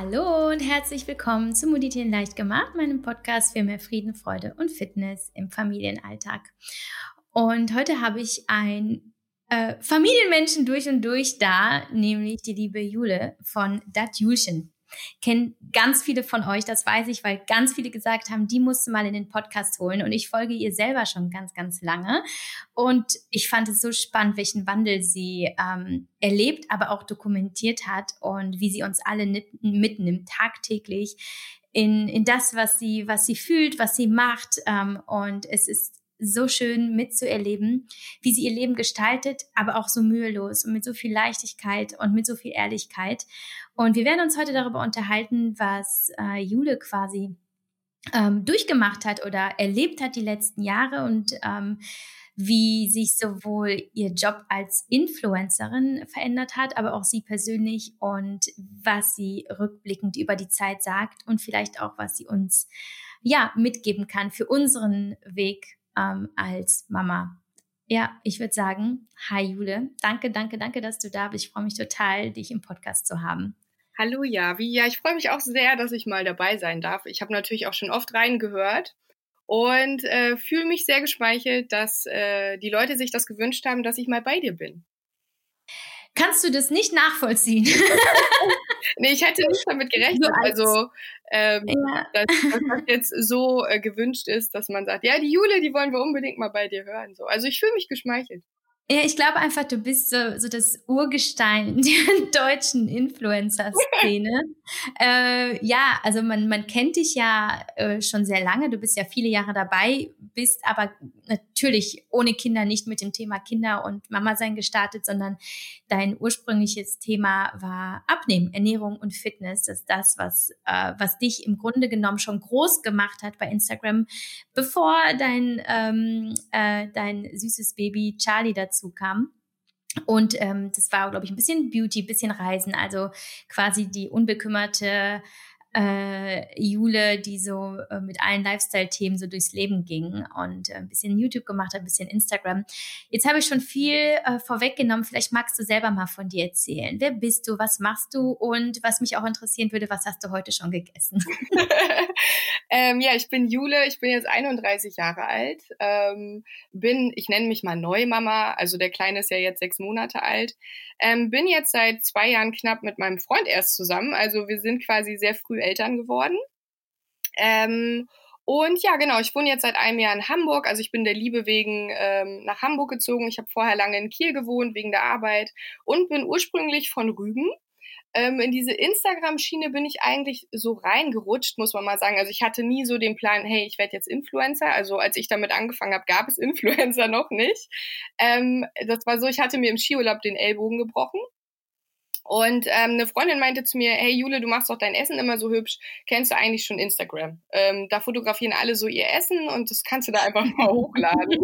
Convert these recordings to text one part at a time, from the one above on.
Hallo und herzlich willkommen zu Meditieren leicht gemacht, meinem Podcast für mehr Frieden, Freude und Fitness im Familienalltag. Und heute habe ich ein äh, Familienmenschen durch und durch da, nämlich die liebe Jule von Dat Julchen kennen ganz viele von euch, das weiß ich, weil ganz viele gesagt haben, die musste mal in den Podcast holen. Und ich folge ihr selber schon ganz, ganz lange. Und ich fand es so spannend, welchen Wandel sie ähm, erlebt, aber auch dokumentiert hat und wie sie uns alle mitnimmt tagtäglich in, in das, was sie, was sie fühlt, was sie macht. Ähm, und es ist so schön mitzuerleben, wie sie ihr Leben gestaltet, aber auch so mühelos und mit so viel Leichtigkeit und mit so viel Ehrlichkeit. Und wir werden uns heute darüber unterhalten, was äh, Jule quasi ähm, durchgemacht hat oder erlebt hat die letzten Jahre und ähm, wie sich sowohl ihr Job als Influencerin verändert hat, aber auch sie persönlich und was sie rückblickend über die Zeit sagt und vielleicht auch, was sie uns ja mitgeben kann für unseren Weg ähm, als Mama. Ja, ich würde sagen, hi Jule, danke, danke, danke, dass du da bist. Ich freue mich total, dich im Podcast zu haben. Hallo Javi, ja, ich freue mich auch sehr, dass ich mal dabei sein darf. Ich habe natürlich auch schon oft reingehört und äh, fühle mich sehr geschmeichelt, dass äh, die Leute sich das gewünscht haben, dass ich mal bei dir bin. Kannst du das nicht nachvollziehen? nee, ich hätte nicht damit gerechnet. Also, ähm, ja. dass, dass, das jetzt so äh, gewünscht ist, dass man sagt, ja, die Jule, die wollen wir unbedingt mal bei dir hören. So. Also ich fühle mich geschmeichelt. Ja, ich glaube einfach, du bist so, so das Urgestein der deutschen Influencer-Szene. äh, ja, also man, man kennt dich ja äh, schon sehr lange. Du bist ja viele Jahre dabei, bist aber natürlich ohne Kinder nicht mit dem Thema Kinder und Mama sein gestartet, sondern dein ursprüngliches Thema war Abnehmen, Ernährung und Fitness. Das ist das, was, äh, was dich im Grunde genommen schon groß gemacht hat bei Instagram, bevor dein, ähm, äh, dein süßes Baby Charlie dazu kam. Und ähm, das war, glaube ich, ein bisschen Beauty, ein bisschen Reisen, also quasi die unbekümmerte äh, Jule, die so äh, mit allen Lifestyle-Themen so durchs Leben ging und äh, ein bisschen YouTube gemacht hat, ein bisschen Instagram. Jetzt habe ich schon viel äh, vorweggenommen. Vielleicht magst du selber mal von dir erzählen. Wer bist du? Was machst du? Und was mich auch interessieren würde, was hast du heute schon gegessen? ähm, ja, ich bin Jule. Ich bin jetzt 31 Jahre alt. Ähm, bin, ich nenne mich mal Neumama. Also der Kleine ist ja jetzt sechs Monate alt. Ähm, bin jetzt seit zwei Jahren knapp mit meinem Freund erst zusammen. Also wir sind quasi sehr früh Eltern geworden. Ähm, und ja, genau, ich wohne jetzt seit einem Jahr in Hamburg. Also ich bin der Liebe wegen ähm, nach Hamburg gezogen. Ich habe vorher lange in Kiel gewohnt wegen der Arbeit und bin ursprünglich von Rügen. Ähm, in diese Instagram-Schiene bin ich eigentlich so reingerutscht, muss man mal sagen. Also ich hatte nie so den Plan, hey, ich werde jetzt Influencer. Also als ich damit angefangen habe, gab es Influencer noch nicht. Ähm, das war so, ich hatte mir im Skiurlaub den Ellbogen gebrochen und ähm, eine Freundin meinte zu mir, hey Jule, du machst doch dein Essen immer so hübsch. Kennst du eigentlich schon Instagram? Ähm, da fotografieren alle so ihr Essen und das kannst du da einfach mal hochladen.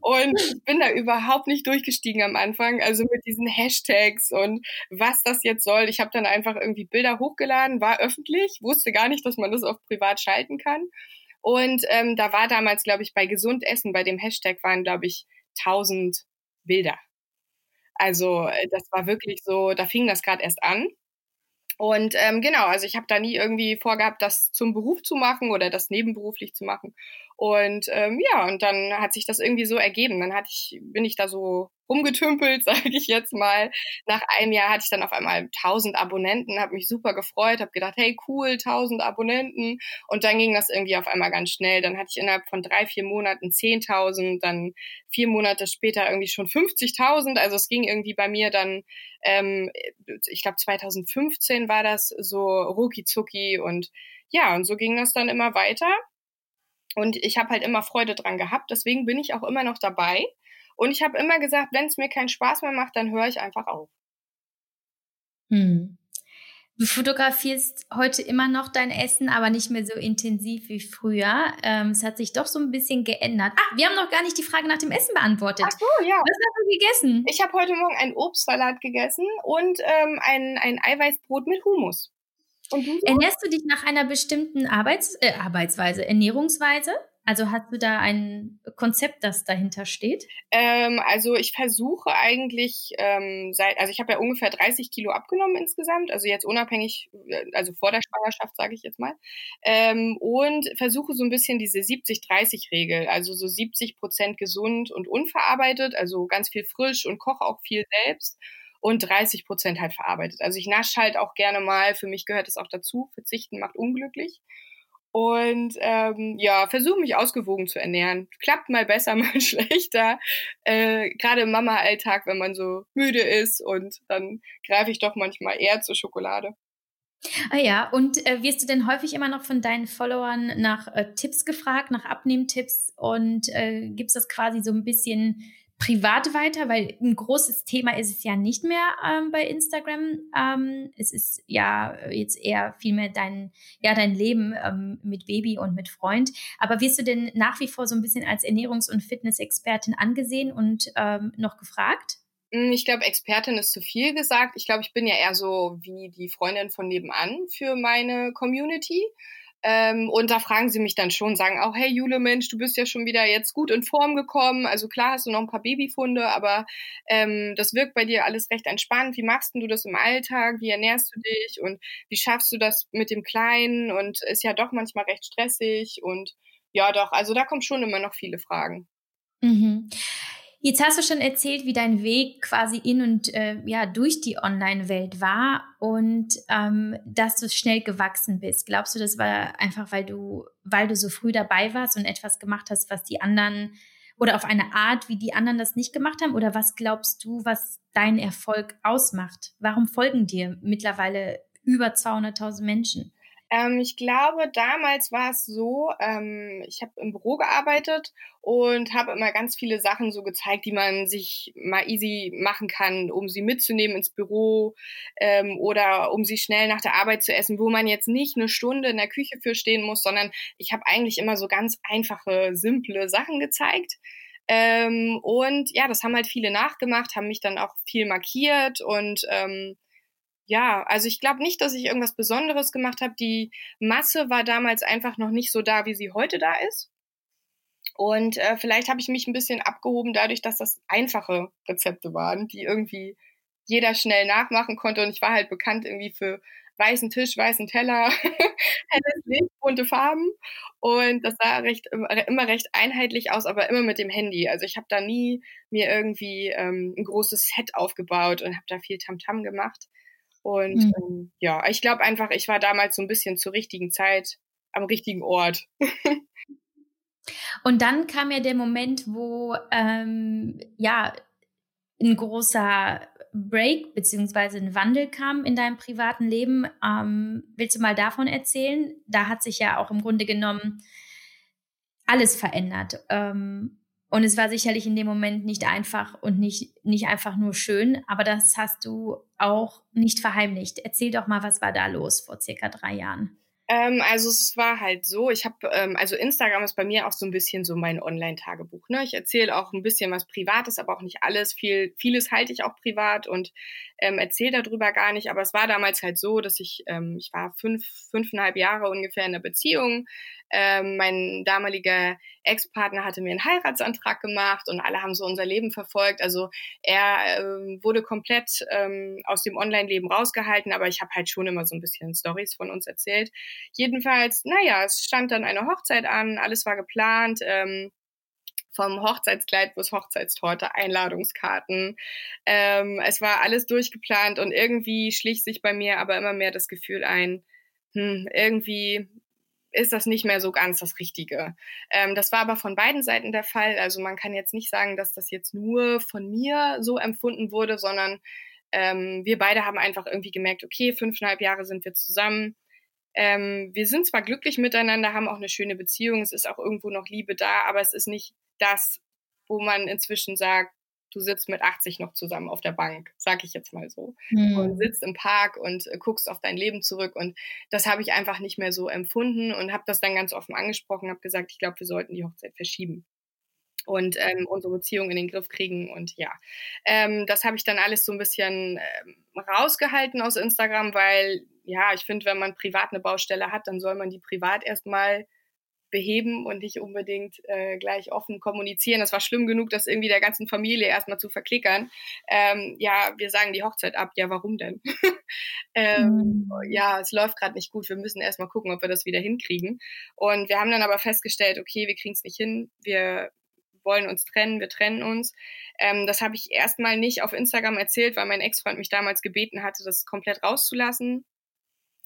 Und ich bin da überhaupt nicht durchgestiegen am Anfang, also mit diesen Hashtags und was das jetzt soll. Ich habe dann einfach irgendwie Bilder hochgeladen, war öffentlich, wusste gar nicht, dass man das auf privat schalten kann. Und ähm, da war damals, glaube ich, bei Gesund Essen, bei dem Hashtag waren, glaube ich, 1000 Bilder. Also äh, das war wirklich so, da fing das gerade erst an. Und ähm, genau, also ich habe da nie irgendwie vorgehabt, das zum Beruf zu machen oder das nebenberuflich zu machen. Und ähm, ja, und dann hat sich das irgendwie so ergeben. Dann hatte ich, bin ich da so rumgetümpelt, sage ich jetzt mal. Nach einem Jahr hatte ich dann auf einmal 1000 Abonnenten, habe mich super gefreut, habe gedacht, hey cool, 1000 Abonnenten. Und dann ging das irgendwie auf einmal ganz schnell. Dann hatte ich innerhalb von drei, vier Monaten 10.000, dann vier Monate später irgendwie schon 50.000. Also es ging irgendwie bei mir dann, ähm, ich glaube 2015 war das so rucki zucki und ja, und so ging das dann immer weiter. Und ich habe halt immer Freude dran gehabt. Deswegen bin ich auch immer noch dabei. Und ich habe immer gesagt, wenn es mir keinen Spaß mehr macht, dann höre ich einfach auf. Hm. Du fotografierst heute immer noch dein Essen, aber nicht mehr so intensiv wie früher. Ähm, es hat sich doch so ein bisschen geändert. Ach, wir haben noch gar nicht die Frage nach dem Essen beantwortet. Ach so, ja. Was hast du gegessen? Ich habe heute Morgen einen Obstsalat gegessen und ähm, ein, ein Eiweißbrot mit Hummus. Und du? So? Ernährst du dich nach einer bestimmten Arbeits, äh, Arbeitsweise, Ernährungsweise? Also hast du da ein Konzept, das dahinter steht? Ähm, also ich versuche eigentlich ähm, seit, also ich habe ja ungefähr 30 Kilo abgenommen insgesamt, also jetzt unabhängig, äh, also vor der Schwangerschaft sage ich jetzt mal, ähm, und versuche so ein bisschen diese 70-30-Regel, also so 70 Prozent gesund und unverarbeitet, also ganz viel frisch und koche auch viel selbst und 30 Prozent halt verarbeitet. Also ich nasche halt auch gerne mal, für mich gehört es auch dazu, verzichten macht unglücklich. Und ähm, ja, versuche mich ausgewogen zu ernähren. Klappt mal besser, mal schlechter. Äh, Gerade im Mama-Alltag, wenn man so müde ist und dann greife ich doch manchmal eher zur Schokolade. Ah ja, und äh, wirst du denn häufig immer noch von deinen Followern nach äh, Tipps gefragt, nach Abnehmtipps und äh, gibt das quasi so ein bisschen privat weiter, weil ein großes Thema ist es ja nicht mehr ähm, bei Instagram. Ähm, es ist ja jetzt eher viel mehr dein, ja, dein Leben ähm, mit Baby und mit Freund. Aber wirst du denn nach wie vor so ein bisschen als Ernährungs- und Fitnessexpertin angesehen und ähm, noch gefragt? Hm, ich glaube, Expertin ist zu viel gesagt. Ich glaube, ich bin ja eher so wie die Freundin von nebenan für meine Community. Ähm, und da fragen sie mich dann schon, sagen auch, hey Jule, Mensch, du bist ja schon wieder jetzt gut in Form gekommen. Also klar hast du noch ein paar Babyfunde, aber ähm, das wirkt bei dir alles recht entspannt. Wie machst du das im Alltag? Wie ernährst du dich? Und wie schaffst du das mit dem Kleinen? Und ist ja doch manchmal recht stressig. Und ja, doch, also da kommen schon immer noch viele Fragen. Mhm. Jetzt hast du schon erzählt, wie dein Weg quasi in und äh, ja durch die Online-Welt war und ähm, dass du schnell gewachsen bist. Glaubst du, das war einfach, weil du, weil du so früh dabei warst und etwas gemacht hast, was die anderen oder auf eine Art, wie die anderen das nicht gemacht haben? Oder was glaubst du, was deinen Erfolg ausmacht? Warum folgen dir mittlerweile über 200.000 Menschen? Ähm, ich glaube, damals war es so, ähm, ich habe im Büro gearbeitet und habe immer ganz viele Sachen so gezeigt, die man sich mal easy machen kann, um sie mitzunehmen ins Büro ähm, oder um sie schnell nach der Arbeit zu essen, wo man jetzt nicht eine Stunde in der Küche für stehen muss, sondern ich habe eigentlich immer so ganz einfache, simple Sachen gezeigt. Ähm, und ja, das haben halt viele nachgemacht, haben mich dann auch viel markiert und ähm, ja, also ich glaube nicht, dass ich irgendwas Besonderes gemacht habe. Die Masse war damals einfach noch nicht so da, wie sie heute da ist. Und äh, vielleicht habe ich mich ein bisschen abgehoben dadurch, dass das einfache Rezepte waren, die irgendwie jeder schnell nachmachen konnte. Und ich war halt bekannt irgendwie für weißen Tisch, weißen Teller, helles Licht, bunte Farben. Und das sah recht, immer recht einheitlich aus, aber immer mit dem Handy. Also ich habe da nie mir irgendwie ähm, ein großes Set aufgebaut und habe da viel Tamtam -Tam gemacht. Und mhm. ähm, ja, ich glaube einfach, ich war damals so ein bisschen zur richtigen Zeit am richtigen Ort. Und dann kam ja der Moment, wo ähm, ja ein großer Break beziehungsweise ein Wandel kam in deinem privaten Leben. Ähm, willst du mal davon erzählen? Da hat sich ja auch im Grunde genommen alles verändert. Ähm, und es war sicherlich in dem Moment nicht einfach und nicht, nicht einfach nur schön, aber das hast du auch nicht verheimlicht. Erzähl doch mal, was war da los vor circa drei Jahren? Ähm, also es war halt so, ich habe, ähm, also Instagram ist bei mir auch so ein bisschen so mein Online-Tagebuch. Ne? Ich erzähle auch ein bisschen was Privates, aber auch nicht alles. Viel, vieles halte ich auch privat und ähm, erzähle darüber gar nicht. Aber es war damals halt so, dass ich, ähm, ich war fünf, fünfeinhalb Jahre ungefähr in der Beziehung ähm, mein damaliger Ex-Partner hatte mir einen Heiratsantrag gemacht und alle haben so unser Leben verfolgt. Also er ähm, wurde komplett ähm, aus dem Online-Leben rausgehalten, aber ich habe halt schon immer so ein bisschen Stories von uns erzählt. Jedenfalls, naja, es stand dann eine Hochzeit an, alles war geplant. Ähm, vom Hochzeitskleid bis Hochzeitstorte, Einladungskarten. Ähm, es war alles durchgeplant und irgendwie schlich sich bei mir aber immer mehr das Gefühl ein, hm, irgendwie ist das nicht mehr so ganz das Richtige. Ähm, das war aber von beiden Seiten der Fall. Also man kann jetzt nicht sagen, dass das jetzt nur von mir so empfunden wurde, sondern ähm, wir beide haben einfach irgendwie gemerkt, okay, fünfeinhalb Jahre sind wir zusammen. Ähm, wir sind zwar glücklich miteinander, haben auch eine schöne Beziehung, es ist auch irgendwo noch Liebe da, aber es ist nicht das, wo man inzwischen sagt, du sitzt mit 80 noch zusammen auf der Bank, sag ich jetzt mal so. Mhm. Und sitzt im Park und äh, guckst auf dein Leben zurück. Und das habe ich einfach nicht mehr so empfunden und habe das dann ganz offen angesprochen, habe gesagt, ich glaube, wir sollten die Hochzeit verschieben und ähm, unsere Beziehung in den Griff kriegen. Und ja, ähm, das habe ich dann alles so ein bisschen ähm, rausgehalten aus Instagram, weil ja, ich finde, wenn man privat eine Baustelle hat, dann soll man die privat erstmal beheben und nicht unbedingt äh, gleich offen kommunizieren. Das war schlimm genug, das irgendwie der ganzen Familie erstmal zu verklickern. Ähm, ja, wir sagen die Hochzeit ab. Ja, warum denn? ähm, mhm. Ja, es läuft gerade nicht gut. Wir müssen erstmal gucken, ob wir das wieder hinkriegen. Und wir haben dann aber festgestellt, okay, wir kriegen es nicht hin. Wir wollen uns trennen, wir trennen uns. Ähm, das habe ich erstmal nicht auf Instagram erzählt, weil mein Ex-Freund mich damals gebeten hatte, das komplett rauszulassen.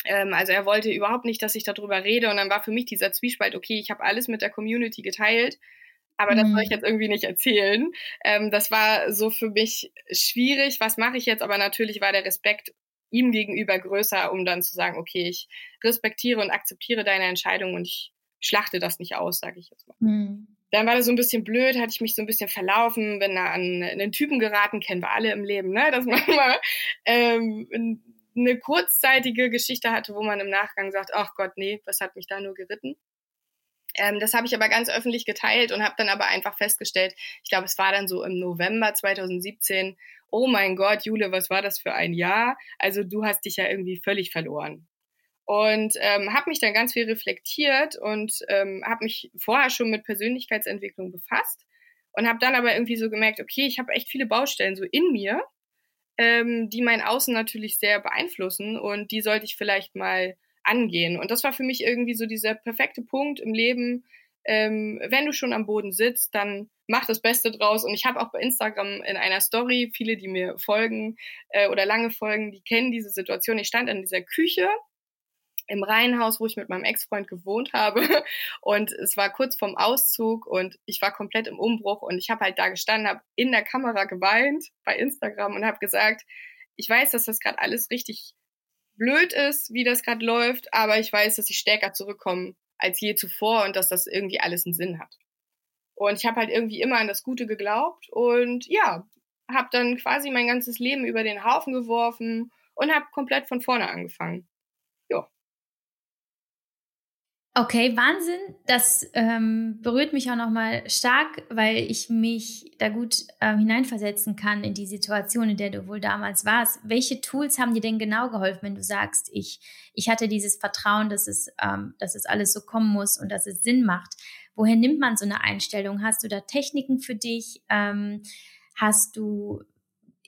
Ähm, also er wollte überhaupt nicht, dass ich darüber rede. Und dann war für mich dieser Zwiespalt, okay, ich habe alles mit der Community geteilt, aber das soll ich mhm. jetzt irgendwie nicht erzählen. Ähm, das war so für mich schwierig. Was mache ich jetzt? Aber natürlich war der Respekt ihm gegenüber größer, um dann zu sagen, okay, ich respektiere und akzeptiere deine Entscheidung und ich schlachte das nicht aus, sage ich jetzt mal. Mhm. Dann war das so ein bisschen blöd, hatte ich mich so ein bisschen verlaufen, bin da an einen Typen geraten, kennen wir alle im Leben, ne? Dass man mal ähm, eine kurzzeitige Geschichte hatte, wo man im Nachgang sagt, ach Gott, nee, was hat mich da nur geritten? Ähm, das habe ich aber ganz öffentlich geteilt und habe dann aber einfach festgestellt, ich glaube, es war dann so im November 2017, oh mein Gott, Jule, was war das für ein Jahr? Also du hast dich ja irgendwie völlig verloren. Und ähm, habe mich dann ganz viel reflektiert und ähm, habe mich vorher schon mit Persönlichkeitsentwicklung befasst und habe dann aber irgendwie so gemerkt, okay, ich habe echt viele Baustellen so in mir ähm, die mein Außen natürlich sehr beeinflussen und die sollte ich vielleicht mal angehen. Und das war für mich irgendwie so dieser perfekte Punkt im Leben. Ähm, wenn du schon am Boden sitzt, dann mach das Beste draus. Und ich habe auch bei Instagram in einer Story, viele, die mir folgen äh, oder lange folgen, die kennen diese Situation. Ich stand in dieser Küche im Reihenhaus, wo ich mit meinem Ex-Freund gewohnt habe. Und es war kurz vorm Auszug und ich war komplett im Umbruch und ich habe halt da gestanden, habe in der Kamera geweint bei Instagram und habe gesagt, ich weiß, dass das gerade alles richtig blöd ist, wie das gerade läuft, aber ich weiß, dass ich stärker zurückkomme als je zuvor und dass das irgendwie alles einen Sinn hat. Und ich habe halt irgendwie immer an das Gute geglaubt und ja, habe dann quasi mein ganzes Leben über den Haufen geworfen und habe komplett von vorne angefangen. Okay, Wahnsinn. Das ähm, berührt mich auch nochmal stark, weil ich mich da gut äh, hineinversetzen kann in die Situation, in der du wohl damals warst. Welche Tools haben dir denn genau geholfen, wenn du sagst, ich, ich hatte dieses Vertrauen, dass es, ähm, dass es alles so kommen muss und dass es Sinn macht? Woher nimmt man so eine Einstellung? Hast du da Techniken für dich? Ähm, hast du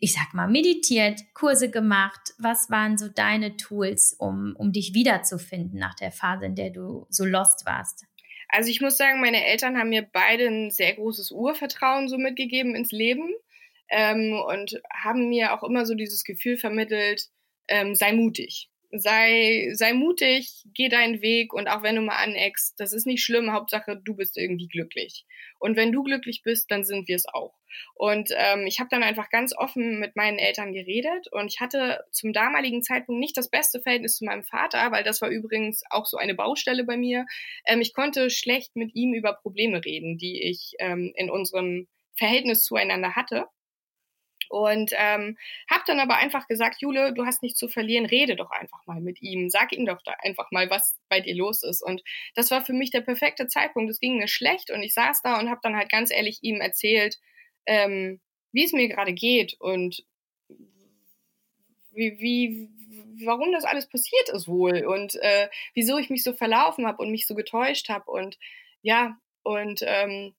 ich sag mal, meditiert, Kurse gemacht? Was waren so deine Tools, um, um dich wiederzufinden nach der Phase, in der du so lost warst? Also ich muss sagen, meine Eltern haben mir beide ein sehr großes Urvertrauen so mitgegeben ins Leben ähm, und haben mir auch immer so dieses Gefühl vermittelt, ähm, sei mutig. Sei, sei mutig, geh deinen Weg und auch wenn du mal aneckst, das ist nicht schlimm, Hauptsache du bist irgendwie glücklich. Und wenn du glücklich bist, dann sind wir es auch. Und ähm, ich habe dann einfach ganz offen mit meinen Eltern geredet und ich hatte zum damaligen Zeitpunkt nicht das beste Verhältnis zu meinem Vater, weil das war übrigens auch so eine Baustelle bei mir. Ähm, ich konnte schlecht mit ihm über Probleme reden, die ich ähm, in unserem Verhältnis zueinander hatte. Und ähm, habe dann aber einfach gesagt, Jule, du hast nichts zu verlieren, rede doch einfach mal mit ihm, sag ihm doch da einfach mal, was bei dir los ist. Und das war für mich der perfekte Zeitpunkt. Es ging mir schlecht und ich saß da und habe dann halt ganz ehrlich ihm erzählt, ähm, wie es mir gerade geht und wie, wie, warum das alles passiert ist wohl und äh, wieso ich mich so verlaufen habe und mich so getäuscht habe und ja, und ähm,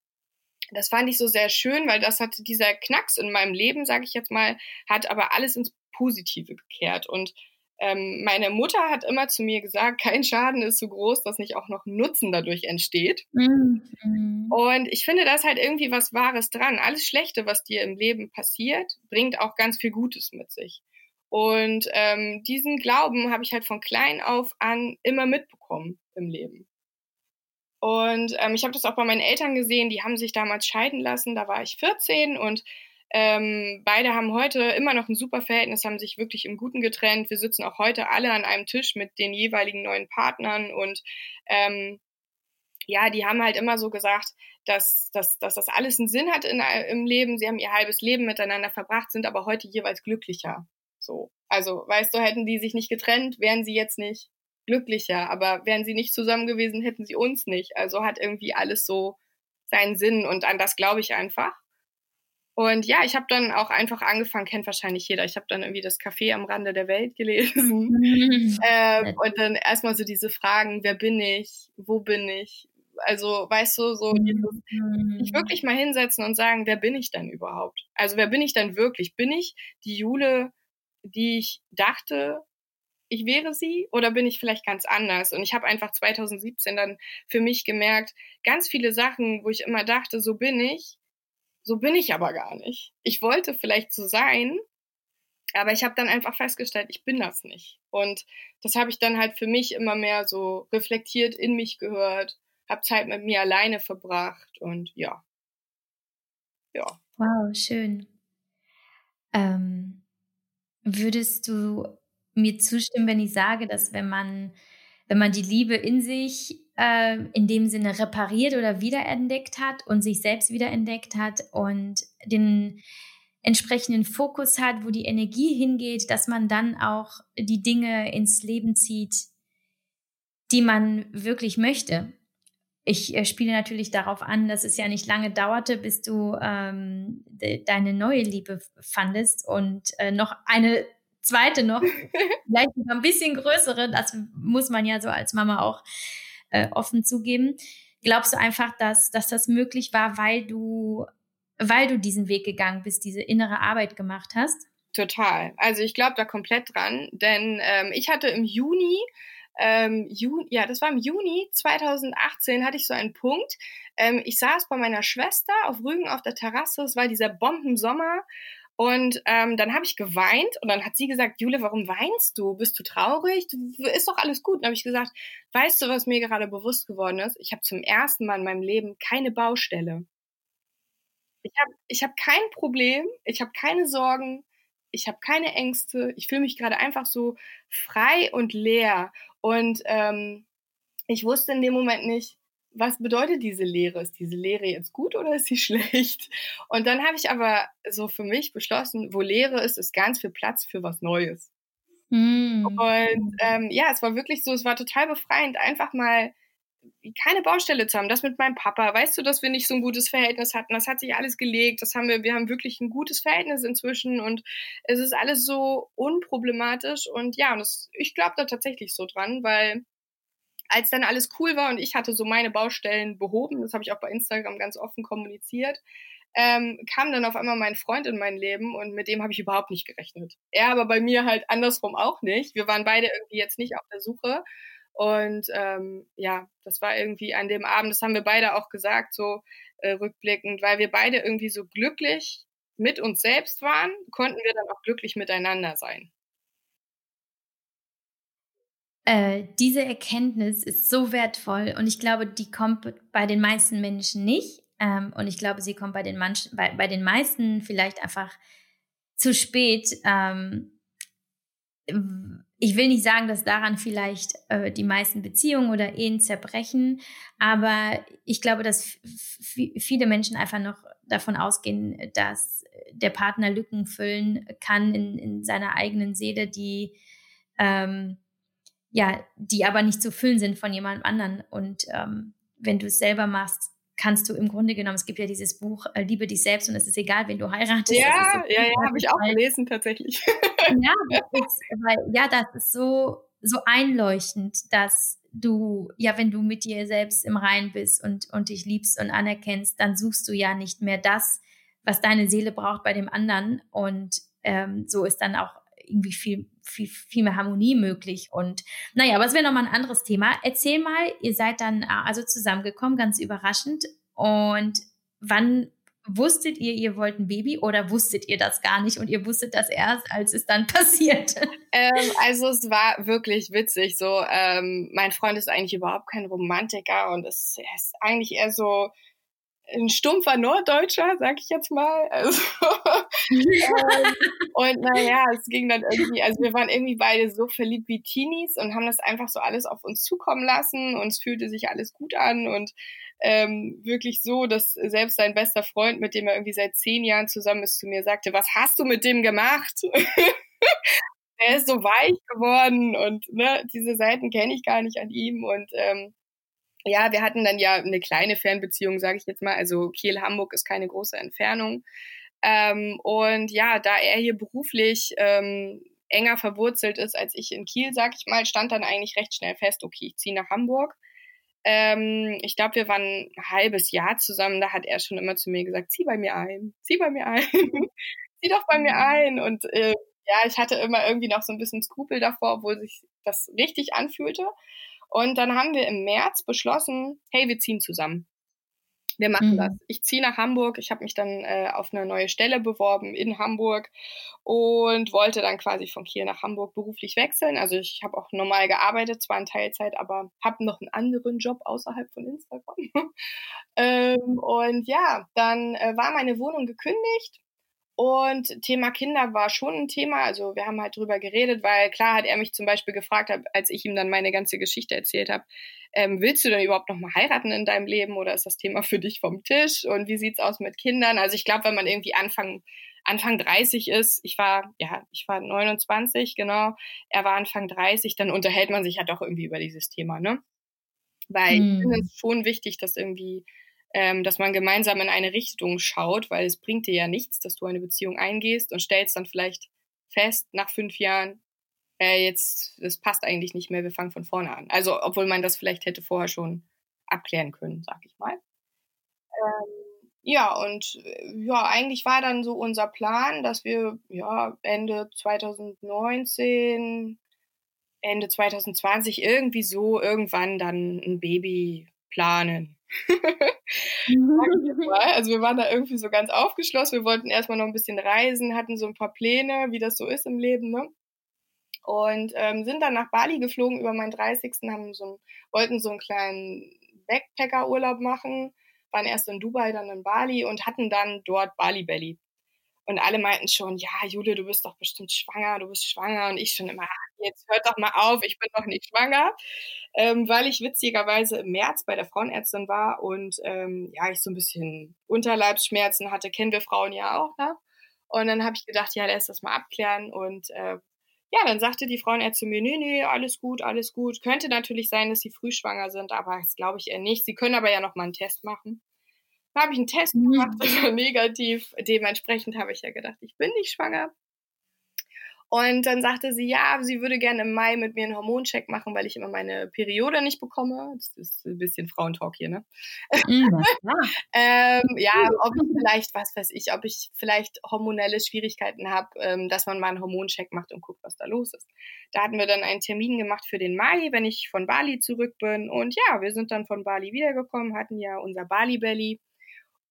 das fand ich so sehr schön, weil das hat dieser Knacks in meinem Leben, sage ich jetzt mal, hat aber alles ins Positive gekehrt und ähm, meine Mutter hat immer zu mir gesagt, kein Schaden ist so groß, dass nicht auch noch Nutzen dadurch entsteht. Mhm. Und ich finde, da ist halt irgendwie was Wahres dran. Alles Schlechte, was dir im Leben passiert, bringt auch ganz viel Gutes mit sich. Und ähm, diesen Glauben habe ich halt von klein auf an immer mitbekommen im Leben. Und ähm, ich habe das auch bei meinen Eltern gesehen, die haben sich damals scheiden lassen, da war ich 14 und ähm, beide haben heute immer noch ein super Verhältnis, haben sich wirklich im Guten getrennt. Wir sitzen auch heute alle an einem Tisch mit den jeweiligen neuen Partnern und ähm, ja, die haben halt immer so gesagt, dass, dass, dass das alles einen Sinn hat in, im Leben. Sie haben ihr halbes Leben miteinander verbracht, sind aber heute jeweils glücklicher. So. Also, weißt du, hätten die sich nicht getrennt, wären sie jetzt nicht glücklicher. Aber wären sie nicht zusammen gewesen, hätten sie uns nicht. Also hat irgendwie alles so seinen Sinn und an das glaube ich einfach. Und ja, ich habe dann auch einfach angefangen, kennt wahrscheinlich jeder, ich habe dann irgendwie das Café am Rande der Welt gelesen. ähm, und dann erstmal so diese Fragen, wer bin ich, wo bin ich, Also, weißt du, so dieses, sich Mhm. wirklich mal hinsetzen und sagen, wer bin ich denn überhaupt? Also, wer bin ich denn wirklich? Bin ich die Jule, die ich dachte, ich wäre sie oder bin ich vielleicht ganz anders? Und ich habe einfach 2017 dann für mich gemerkt, ganz viele Sachen, wo ich immer dachte, so bin ich, so bin ich aber gar nicht. Ich wollte vielleicht so sein, aber ich habe dann einfach festgestellt, ich bin das nicht. Und das habe ich dann halt für mich immer mehr so reflektiert in mich gehört, habe Zeit mit mir alleine verbracht und ja. Ja. Wow, schön. Ähm, würdest du mir zustimmen, wenn ich sage, dass wenn man, wenn man die Liebe in sich äh, in dem Sinne repariert oder wiederentdeckt hat und sich selbst wiederentdeckt hat und den entsprechenden Fokus hat, wo die Energie hingeht, dass man dann auch die Dinge ins Leben zieht, die man wirklich möchte. Ich äh, spiele natürlich darauf an, dass es ja nicht lange dauerte, bis du ähm, de deine neue Liebe fandest und äh, noch eine zweite noch, vielleicht noch ein bisschen größere, das muss man ja so als Mama auch äh, offen zugeben. Glaubst du einfach, dass, dass das möglich war, weil du, weil du diesen Weg gegangen bist, diese innere Arbeit gemacht hast? Total. Also ich glaube da komplett dran, denn ähm, ich hatte im Juni ähm, Juni, ja, das war im Juni 2018, hatte ich so einen Punkt. Ähm, ich saß bei meiner Schwester auf Rügen auf der Terrasse, es war dieser Bombensommer und ähm, dann habe ich geweint und dann hat sie gesagt, Jule, warum weinst du? Bist du traurig? Ist doch alles gut. Und habe ich gesagt, weißt du, was mir gerade bewusst geworden ist? Ich habe zum ersten Mal in meinem Leben keine Baustelle. Ich habe ich hab kein Problem, ich habe keine Sorgen, ich habe keine Ängste, ich fühle mich gerade einfach so frei und leer. Und ähm, ich wusste in dem Moment nicht, was bedeutet diese Leere? Ist diese Leere jetzt gut oder ist sie schlecht? Und dann habe ich aber so für mich beschlossen, wo Leere ist, ist ganz viel Platz für was Neues. Hm. Und ähm, ja, es war wirklich so, es war total befreiend, einfach mal keine Baustelle zu haben. Das mit meinem Papa, weißt du, dass wir nicht so ein gutes Verhältnis hatten. Das hat sich alles gelegt. Das haben wir, wir haben wirklich ein gutes Verhältnis inzwischen und es ist alles so unproblematisch. Und ja, und das, ich glaube da tatsächlich so dran, weil als dann alles cool war und ich hatte so meine Baustellen behoben, das habe ich auch bei Instagram ganz offen kommuniziert, ähm, kam dann auf einmal mein Freund in mein Leben und mit dem habe ich überhaupt nicht gerechnet. Er aber bei mir halt andersrum auch nicht. Wir waren beide irgendwie jetzt nicht auf der Suche. Und ähm, ja, das war irgendwie an dem Abend, das haben wir beide auch gesagt, so äh, rückblickend, weil wir beide irgendwie so glücklich mit uns selbst waren, konnten wir dann auch glücklich miteinander sein. Äh, diese Erkenntnis ist so wertvoll und ich glaube, die kommt bei den meisten Menschen nicht. Ähm, und ich glaube, sie kommt bei den, manchen, bei, bei den meisten vielleicht einfach zu spät. Ähm, ich will nicht sagen, dass daran vielleicht äh, die meisten Beziehungen oder Ehen zerbrechen, aber ich glaube, dass viele Menschen einfach noch davon ausgehen, dass der Partner Lücken füllen kann in, in seiner eigenen Seele, die ähm, ja, die aber nicht zu füllen sind von jemand anderen. Und ähm, wenn du es selber machst, kannst du im Grunde genommen, es gibt ja dieses Buch äh, Liebe dich selbst und es ist egal, wen du heiratest. Ja, so ja, ja, habe ich auch gelesen tatsächlich. ja, das ist, weil, ja, das ist so, so einleuchtend, dass du, ja, wenn du mit dir selbst im Rein bist und, und dich liebst und anerkennst, dann suchst du ja nicht mehr das, was deine Seele braucht bei dem anderen. Und ähm, so ist dann auch irgendwie viel, viel, viel mehr Harmonie möglich. Und naja, aber es wäre nochmal ein anderes Thema. Erzähl mal, ihr seid dann also zusammengekommen, ganz überraschend. Und wann wusstet ihr, ihr wollt ein Baby oder wusstet ihr das gar nicht und ihr wusstet das erst, als es dann passiert? Ähm, also es war wirklich witzig. So, ähm, mein Freund ist eigentlich überhaupt kein Romantiker und ist, ist eigentlich eher so ein stumpfer Norddeutscher, sag ich jetzt mal. Also, ähm, und naja, es ging dann irgendwie, also wir waren irgendwie beide so verliebt wie Teenies und haben das einfach so alles auf uns zukommen lassen und es fühlte sich alles gut an und ähm, wirklich so, dass selbst sein bester Freund, mit dem er irgendwie seit zehn Jahren zusammen ist, zu mir sagte, was hast du mit dem gemacht? er ist so weich geworden und ne, diese Seiten kenne ich gar nicht an ihm und ähm, ja, wir hatten dann ja eine kleine Fernbeziehung, sage ich jetzt mal. Also Kiel-Hamburg ist keine große Entfernung. Ähm, und ja, da er hier beruflich ähm, enger verwurzelt ist als ich in Kiel, sag ich mal, stand dann eigentlich recht schnell fest, okay, ich ziehe nach Hamburg. Ähm, ich glaube, wir waren ein halbes Jahr zusammen. Da hat er schon immer zu mir gesagt, zieh bei mir ein, zieh bei mir ein, zieh doch bei mir mhm. ein. Und äh, ja, ich hatte immer irgendwie noch so ein bisschen Skrupel davor, obwohl sich das richtig anfühlte. Und dann haben wir im März beschlossen, hey, wir ziehen zusammen. Wir machen mhm. das. Ich ziehe nach Hamburg. Ich habe mich dann äh, auf eine neue Stelle beworben in Hamburg und wollte dann quasi von Kiel nach Hamburg beruflich wechseln. Also ich habe auch normal gearbeitet, zwar in Teilzeit, aber habe noch einen anderen Job außerhalb von Instagram. ähm, und ja, dann äh, war meine Wohnung gekündigt und Thema Kinder war schon ein Thema. Also wir haben halt drüber geredet, weil klar hat er mich zum Beispiel gefragt, als ich ihm dann meine ganze Geschichte erzählt habe, ähm, willst du denn überhaupt noch mal heiraten in deinem Leben oder ist das Thema für dich vom Tisch? Und wie sieht's aus mit Kindern? Also ich glaube, wenn man irgendwie Anfang Anfang 30 ist, ich war, ja, ich war 29, genau, er war Anfang 30, dann unterhält man sich ja doch irgendwie über dieses Thema, ne? Weil hm. ich finde es schon wichtig, dass irgendwie ähm, dass man gemeinsam in eine Richtung schaut, weil es bringt dir ja nichts, dass du eine Beziehung eingehst und stellst dann vielleicht fest nach fünf Jahren, äh, jetzt, das passt eigentlich nicht mehr, wir fangen von vorne an. Also, obwohl man das vielleicht hätte vorher schon abklären können, sag ich mal. Ähm, ja, und äh, ja, eigentlich war dann so unser Plan, dass wir ja Ende 2019, Ende 2020 irgendwie so irgendwann dann ein Baby planen. Also wir waren da irgendwie so ganz aufgeschlossen. Wir wollten erstmal noch ein bisschen reisen, hatten so ein paar Pläne, wie das so ist im Leben, ne? Und ähm, sind dann nach Bali geflogen über meinen 30. Haben so ein, wollten so einen kleinen Backpacker-Urlaub machen, waren erst in Dubai, dann in Bali und hatten dann dort Bali Belly. Und alle meinten schon, ja, Jule, du bist doch bestimmt schwanger, du bist schwanger. Und ich schon immer, jetzt hört doch mal auf, ich bin noch nicht schwanger. Ähm, weil ich witzigerweise im März bei der Frauenärztin war und ähm, ja, ich so ein bisschen Unterleibsschmerzen hatte, kennen wir Frauen ja auch, ne? Und dann habe ich gedacht, ja, lass das mal abklären. Und äh, ja, dann sagte die Frauenärztin mir, nee, nee, alles gut, alles gut. Könnte natürlich sein, dass sie früh schwanger sind, aber das glaube ich eher nicht. Sie können aber ja noch mal einen Test machen. Da habe ich einen Test mhm. gemacht, das war negativ. Dementsprechend habe ich ja gedacht, ich bin nicht schwanger. Und dann sagte sie, ja, sie würde gerne im Mai mit mir einen Hormoncheck machen, weil ich immer meine Periode nicht bekomme. Das ist ein bisschen Frauentalk hier, ne? Mhm, ähm, ja, ob ich vielleicht, was weiß ich, ob ich vielleicht hormonelle Schwierigkeiten habe, ähm, dass man mal einen Hormoncheck macht und guckt, was da los ist. Da hatten wir dann einen Termin gemacht für den Mai, wenn ich von Bali zurück bin. Und ja, wir sind dann von Bali wiedergekommen, hatten ja unser Bali-Belly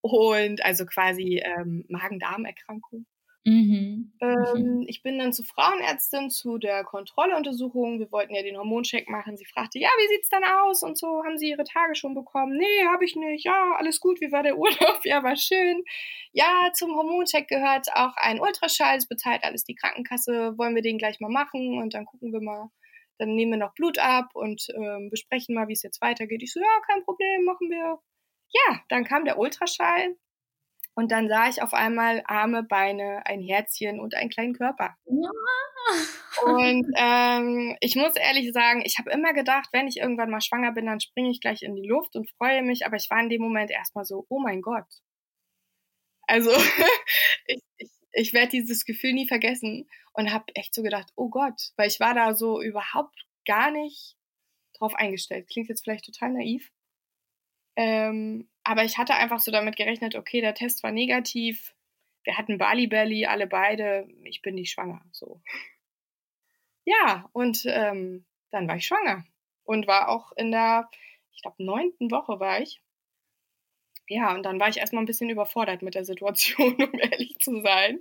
und also quasi ähm, Magen-Darm-Erkrankung. Mhm. Ähm, mhm. ich bin dann zur Frauenärztin zu der Kontrolluntersuchung. Wir wollten ja den Hormoncheck machen. Sie fragte, ja, wie sieht's dann aus? Und so, haben Sie Ihre Tage schon bekommen? Nee, habe ich nicht. Ja, alles gut. Wie war der Urlaub? Ja, war schön. Ja, zum Hormoncheck gehört auch ein Ultraschall. Das bezahlt alles die Krankenkasse. Wollen wir den gleich mal machen? Und dann gucken wir mal. Dann nehmen wir noch Blut ab und ähm, besprechen mal, wie es jetzt weitergeht. Ich so, ja, kein Problem, machen wir ja, dann kam der Ultraschall und dann sah ich auf einmal Arme, Beine, ein Herzchen und einen kleinen Körper. Ja. Und ähm, ich muss ehrlich sagen, ich habe immer gedacht, wenn ich irgendwann mal schwanger bin, dann springe ich gleich in die Luft und freue mich. Aber ich war in dem Moment erstmal so, oh mein Gott. Also ich, ich, ich werde dieses Gefühl nie vergessen und habe echt so gedacht, oh Gott, weil ich war da so überhaupt gar nicht drauf eingestellt. Klingt jetzt vielleicht total naiv. Ähm, aber ich hatte einfach so damit gerechnet, okay, der Test war negativ. Wir hatten Bali Belly, alle beide. Ich bin nicht schwanger. So. Ja, und ähm, dann war ich schwanger. Und war auch in der, ich glaube, neunten Woche war ich. Ja, und dann war ich erstmal ein bisschen überfordert mit der Situation, um ehrlich zu sein.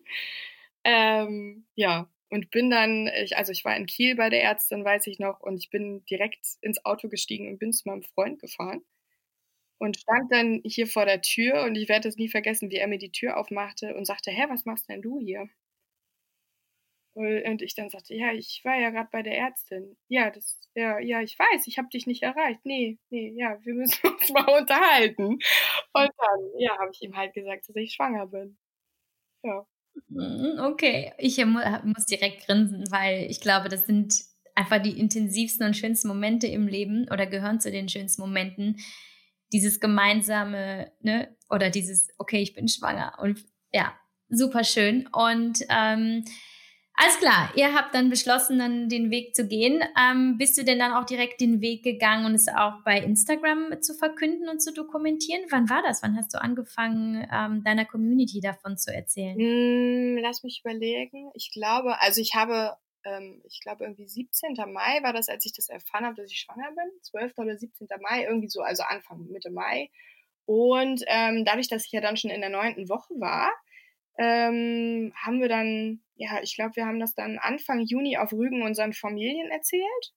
Ähm, ja, und bin dann, ich, also ich war in Kiel bei der Ärztin, weiß ich noch, und ich bin direkt ins Auto gestiegen und bin zu meinem Freund gefahren und stand dann hier vor der Tür und ich werde es nie vergessen, wie er mir die Tür aufmachte und sagte, hä, was machst denn du hier? Und ich dann sagte, ja, ich war ja gerade bei der Ärztin. Ja, das, ja, ja, ich weiß, ich habe dich nicht erreicht. Nee, nee, ja, wir müssen uns mal unterhalten. Und dann, ja, habe ich ihm halt gesagt, dass ich schwanger bin. Ja. Mhm, okay, ich muss direkt grinsen, weil ich glaube, das sind einfach die intensivsten und schönsten Momente im Leben oder gehören zu den schönsten Momenten, dieses gemeinsame, ne, oder dieses, okay, ich bin schwanger und ja, super schön. Und ähm, Alles klar, ihr habt dann beschlossen, dann den Weg zu gehen. Ähm, bist du denn dann auch direkt den Weg gegangen und es auch bei Instagram zu verkünden und zu dokumentieren? Wann war das? Wann hast du angefangen, ähm, deiner Community davon zu erzählen? Hm, lass mich überlegen. Ich glaube, also ich habe, ähm, ich glaube irgendwie 17. Mai war das, als ich das erfahren habe, dass ich schwanger bin. 12. oder 17. Mai, irgendwie so, also Anfang, Mitte Mai. Und ähm, dadurch, dass ich ja dann schon in der neunten Woche war, ähm, haben wir dann, ja, ich glaube, wir haben das dann Anfang Juni auf Rügen unseren Familien erzählt.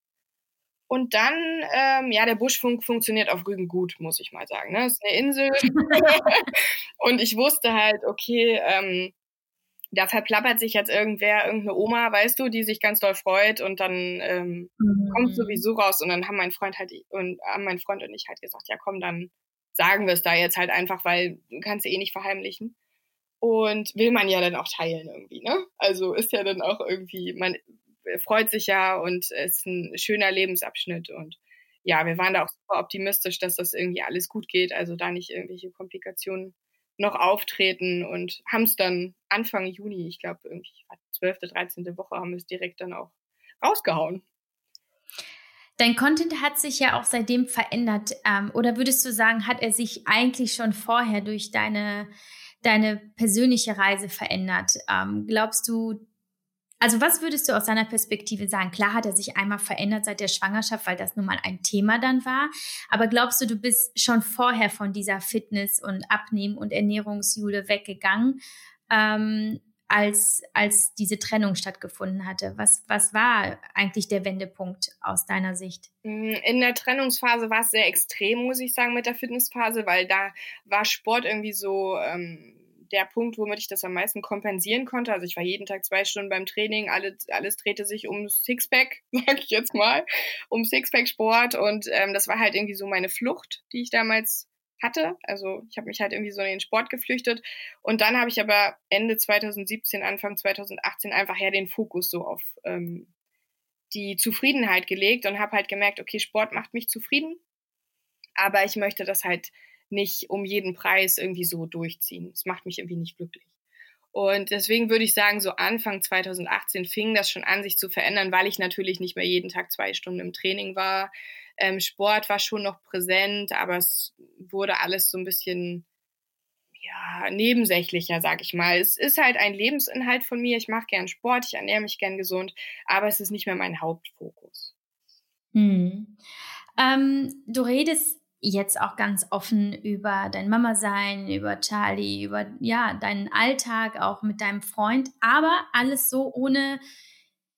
Und dann, ähm, ja, der Buschfunk funktioniert auf Rügen gut, muss ich mal sagen. Ne? Das ist eine Insel. und ich wusste halt, okay, ähm, da verplappert sich jetzt irgendwer, irgendeine Oma, weißt du, die sich ganz doll freut und dann ähm, mhm. kommt sowieso raus. Und dann haben mein Freund halt und haben mein Freund und ich halt gesagt, ja komm, dann sagen wir es da jetzt halt einfach, weil du kannst eh nicht verheimlichen. Und will man ja dann auch teilen irgendwie, ne? Also ist ja dann auch irgendwie, man freut sich ja und ist ein schöner Lebensabschnitt und ja, wir waren da auch super optimistisch, dass das irgendwie alles gut geht, also da nicht irgendwelche Komplikationen noch auftreten und haben es dann Anfang Juni, ich glaube irgendwie 12., 13. Woche haben wir es direkt dann auch rausgehauen. Dein Content hat sich ja auch seitdem verändert. Ähm, oder würdest du sagen, hat er sich eigentlich schon vorher durch deine deine persönliche Reise verändert? Ähm, glaubst du, also was würdest du aus seiner Perspektive sagen? Klar hat er sich einmal verändert seit der Schwangerschaft, weil das nun mal ein Thema dann war. Aber glaubst du, du bist schon vorher von dieser Fitness- und Abnehmen- und Ernährungsjule weggegangen, ähm, als, als diese Trennung stattgefunden hatte? Was, was war eigentlich der Wendepunkt aus deiner Sicht? In der Trennungsphase war es sehr extrem, muss ich sagen, mit der Fitnessphase, weil da war Sport irgendwie so ähm, der Punkt, womit ich das am meisten kompensieren konnte. Also ich war jeden Tag zwei Stunden beim Training, alles, alles drehte sich um Sixpack, sag ich jetzt mal, um Sixpack-Sport und ähm, das war halt irgendwie so meine Flucht, die ich damals hatte. Also ich habe mich halt irgendwie so in den Sport geflüchtet und dann habe ich aber Ende 2017, Anfang 2018 einfach ja den Fokus so auf ähm, die Zufriedenheit gelegt und habe halt gemerkt, okay, Sport macht mich zufrieden, aber ich möchte das halt nicht um jeden Preis irgendwie so durchziehen. Das macht mich irgendwie nicht glücklich. Und deswegen würde ich sagen, so Anfang 2018 fing das schon an, sich zu verändern, weil ich natürlich nicht mehr jeden Tag zwei Stunden im Training war. Ähm, Sport war schon noch präsent, aber es wurde alles so ein bisschen ja, nebensächlicher, sag ich mal. Es ist halt ein Lebensinhalt von mir. Ich mache gern Sport, ich ernähre mich gern gesund, aber es ist nicht mehr mein Hauptfokus. Hm. Ähm, du redest jetzt auch ganz offen über dein Mama sein, über Charlie, über ja, deinen Alltag auch mit deinem Freund, aber alles so ohne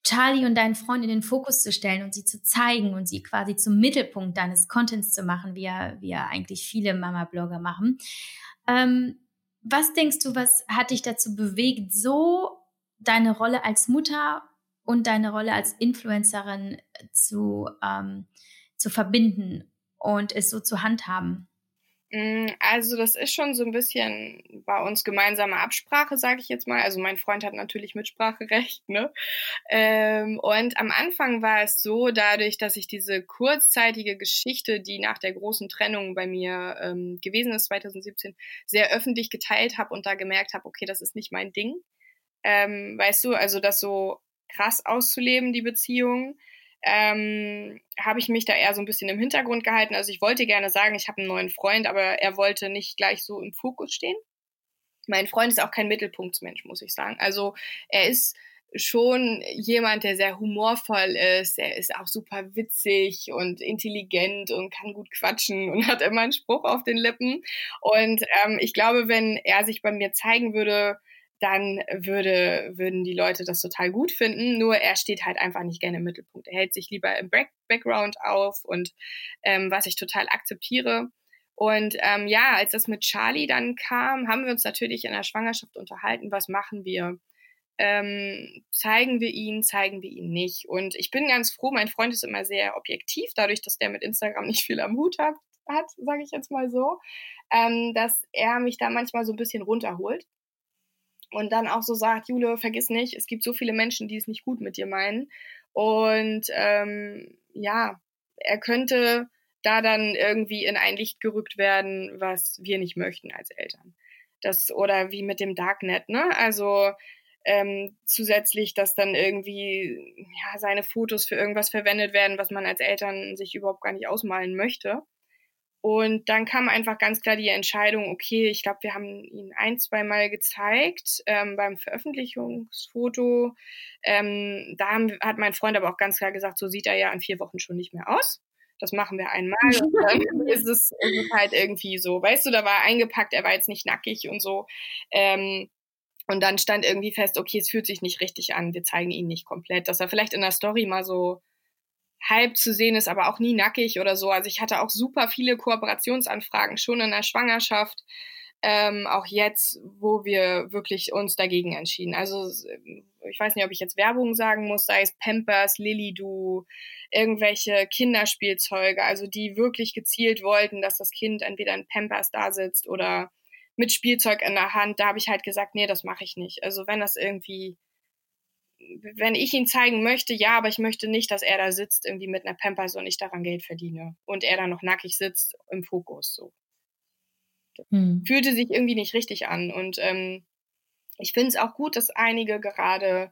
Charlie und deinen Freund in den Fokus zu stellen und sie zu zeigen und sie quasi zum Mittelpunkt deines Contents zu machen, wie ja, wie ja eigentlich viele Mama-Blogger machen. Ähm, was denkst du, was hat dich dazu bewegt, so deine Rolle als Mutter und deine Rolle als Influencerin zu, ähm, zu verbinden und es so zu handhaben? Mm, also das ist schon so ein bisschen bei uns gemeinsame Absprache, sage ich jetzt mal. Also mein Freund hat natürlich Mitspracherecht, ne? Ähm, und am Anfang war es so, dadurch, dass ich diese kurzzeitige Geschichte, die nach der großen Trennung bei mir ähm, gewesen ist, 2017, sehr öffentlich geteilt habe und da gemerkt habe, okay, das ist nicht mein Ding. Ähm, weißt du, also das so krass auszuleben, die Beziehung ähm, habe ich mich da eher so ein bisschen im Hintergrund gehalten. Also ich wollte gerne sagen, ich habe einen neuen Freund, aber er wollte nicht gleich so im Fokus stehen. Mein Freund ist auch kein Mittelpunktsmensch, muss ich sagen. Also er ist schon jemand, der sehr humorvoll ist. Er ist auch super witzig und intelligent und kann gut quatschen und hat immer einen Spruch auf den Lippen. Und ähm, ich glaube, wenn er sich bei mir zeigen würde, dann würde, würden die Leute das total gut finden. Nur er steht halt einfach nicht gerne im Mittelpunkt. Er hält sich lieber im Back Background auf und ähm, was ich total akzeptiere. Und ähm, ja, als das mit Charlie dann kam, haben wir uns natürlich in der Schwangerschaft unterhalten, was machen wir? Ähm, zeigen wir ihn, zeigen wir ihn nicht. Und ich bin ganz froh, mein Freund ist immer sehr objektiv, dadurch, dass der mit Instagram nicht viel am Hut hat, hat sage ich jetzt mal so, ähm, dass er mich da manchmal so ein bisschen runterholt und dann auch so sagt, Jule, vergiss nicht, es gibt so viele Menschen, die es nicht gut mit dir meinen. Und ähm, ja, er könnte da dann irgendwie in ein Licht gerückt werden, was wir nicht möchten als Eltern. Das, oder wie mit dem Darknet, ne? Also ähm, zusätzlich, dass dann irgendwie ja, seine Fotos für irgendwas verwendet werden, was man als Eltern sich überhaupt gar nicht ausmalen möchte. Und dann kam einfach ganz klar die Entscheidung, okay, ich glaube, wir haben ihn ein, zwei Mal gezeigt ähm, beim Veröffentlichungsfoto. Ähm, da haben, hat mein Freund aber auch ganz klar gesagt, so sieht er ja in vier Wochen schon nicht mehr aus. Das machen wir einmal und dann ist es, ist es halt irgendwie so. Weißt du, da war er eingepackt, er war jetzt nicht nackig und so. Ähm, und dann stand irgendwie fest, okay, es fühlt sich nicht richtig an, wir zeigen ihn nicht komplett. Dass er vielleicht in der Story mal so halb zu sehen ist, aber auch nie nackig oder so. Also ich hatte auch super viele Kooperationsanfragen schon in der Schwangerschaft, ähm, auch jetzt, wo wir wirklich uns dagegen entschieden. Also ich weiß nicht, ob ich jetzt Werbung sagen muss, sei es Pampers, Lilydoo, irgendwelche Kinderspielzeuge, also die wirklich gezielt wollten, dass das Kind entweder in Pampers da sitzt oder mit Spielzeug in der Hand. Da habe ich halt gesagt, nee, das mache ich nicht. Also wenn das irgendwie wenn ich ihn zeigen möchte, ja, aber ich möchte nicht, dass er da sitzt irgendwie mit einer Pampers und ich daran Geld verdiene und er da noch nackig sitzt im Fokus so. Hm. Fühlte sich irgendwie nicht richtig an und ähm, ich finde es auch gut, dass einige gerade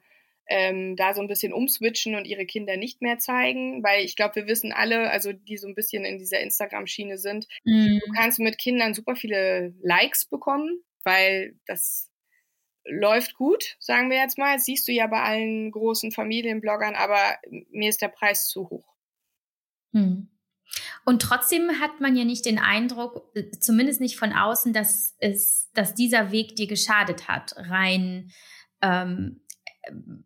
ähm, da so ein bisschen umswitchen und ihre Kinder nicht mehr zeigen, weil ich glaube, wir wissen alle, also die so ein bisschen in dieser Instagram-Schiene sind, mhm. du kannst mit Kindern super viele Likes bekommen, weil das läuft gut, sagen wir jetzt mal. Das siehst du ja bei allen großen Familienbloggern, aber mir ist der Preis zu hoch. Hm. Und trotzdem hat man ja nicht den Eindruck, äh, zumindest nicht von außen, dass es, dass dieser Weg dir geschadet hat, rein ähm,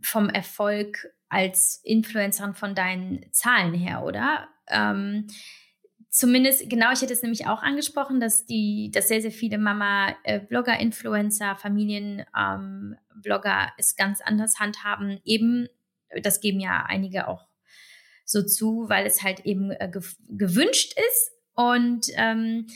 vom Erfolg als Influencerin von deinen Zahlen her, oder? Ähm, zumindest, genau, ich hätte es nämlich auch angesprochen, dass die, dass sehr, sehr viele Mama, äh, Blogger, Influencer, Familienblogger ähm, es ganz anders handhaben. Eben, das geben ja einige auch so zu, weil es halt eben äh, gewünscht ist. Und ähm,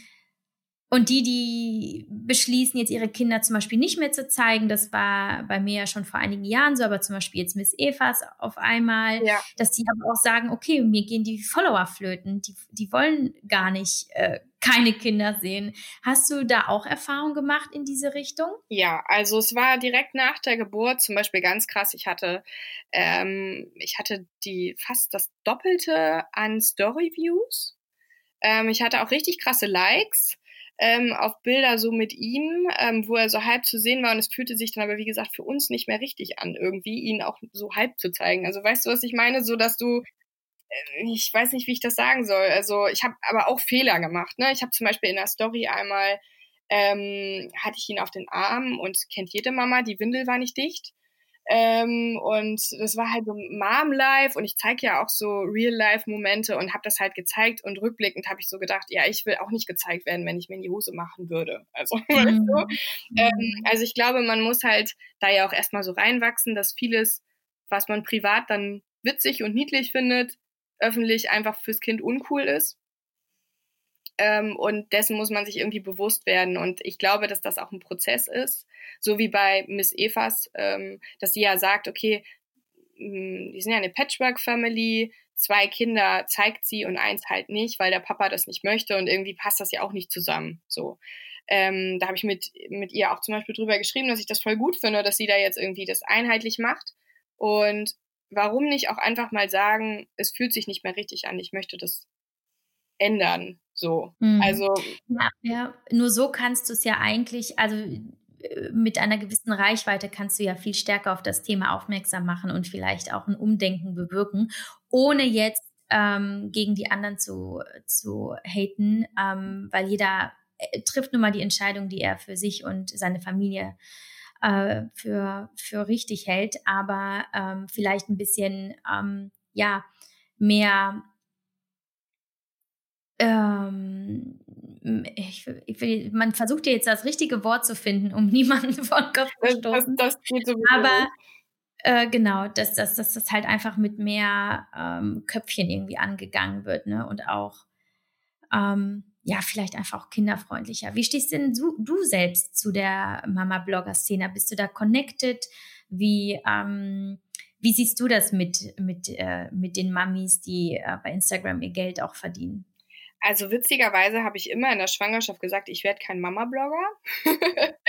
und die, die beschließen, jetzt ihre Kinder zum Beispiel nicht mehr zu zeigen, das war bei mir ja schon vor einigen Jahren so, aber zum Beispiel jetzt Miss Evas auf einmal, ja. dass die aber auch sagen, okay, mir gehen die Follower flöten, die, die wollen gar nicht äh, keine Kinder sehen. Hast du da auch Erfahrung gemacht in diese Richtung? Ja, also es war direkt nach der Geburt zum Beispiel ganz krass. Ich hatte, ähm, ich hatte die fast das Doppelte an Storyviews. Ähm, ich hatte auch richtig krasse Likes ähm, auf Bilder so mit ihm, ähm, wo er so halb zu sehen war und es fühlte sich dann aber wie gesagt für uns nicht mehr richtig an, irgendwie ihn auch so halb zu zeigen. Also weißt du, was ich meine, so dass du äh, ich weiß nicht, wie ich das sagen soll. Also ich habe aber auch Fehler gemacht. Ne? Ich habe zum Beispiel in der Story einmal ähm, hatte ich ihn auf den Arm und kennt jede Mama, die Windel war nicht dicht. Ähm, und das war halt so Mom-Life und ich zeige ja auch so Real-Life-Momente und habe das halt gezeigt und rückblickend habe ich so gedacht, ja, ich will auch nicht gezeigt werden, wenn ich mir in die Hose machen würde. Also, mhm. du? ähm, also ich glaube, man muss halt da ja auch erstmal so reinwachsen, dass vieles, was man privat dann witzig und niedlich findet, öffentlich einfach fürs Kind uncool ist. Ähm, und dessen muss man sich irgendwie bewusst werden. Und ich glaube, dass das auch ein Prozess ist, so wie bei Miss Evas, ähm, dass sie ja sagt, okay, mh, die sind ja eine Patchwork-Family, zwei Kinder zeigt sie und eins halt nicht, weil der Papa das nicht möchte und irgendwie passt das ja auch nicht zusammen. So. Ähm, da habe ich mit, mit ihr auch zum Beispiel drüber geschrieben, dass ich das voll gut finde, dass sie da jetzt irgendwie das einheitlich macht. Und warum nicht auch einfach mal sagen, es fühlt sich nicht mehr richtig an, ich möchte das ändern. So. Mhm. Also. Ja, ja, nur so kannst du es ja eigentlich, also äh, mit einer gewissen Reichweite kannst du ja viel stärker auf das Thema aufmerksam machen und vielleicht auch ein Umdenken bewirken, ohne jetzt ähm, gegen die anderen zu, zu haten, ähm, weil jeder äh, trifft nun mal die Entscheidung, die er für sich und seine Familie äh, für, für richtig hält, aber ähm, vielleicht ein bisschen, ähm, ja, mehr ähm, ich, ich man versucht ja jetzt das richtige Wort zu finden, um niemanden vor den Kopf zu stoßen. Das, das Aber äh, genau, dass, dass, dass das halt einfach mit mehr ähm, Köpfchen irgendwie angegangen wird, ne? Und auch ähm, ja, vielleicht einfach auch kinderfreundlicher. Wie stehst denn du, du selbst zu der Mama-Blogger-Szene? Bist du da connected? Wie, ähm, wie siehst du das mit, mit, äh, mit den Mamis, die äh, bei Instagram ihr Geld auch verdienen? Also witzigerweise habe ich immer in der Schwangerschaft gesagt, ich werde kein Mama-Blogger.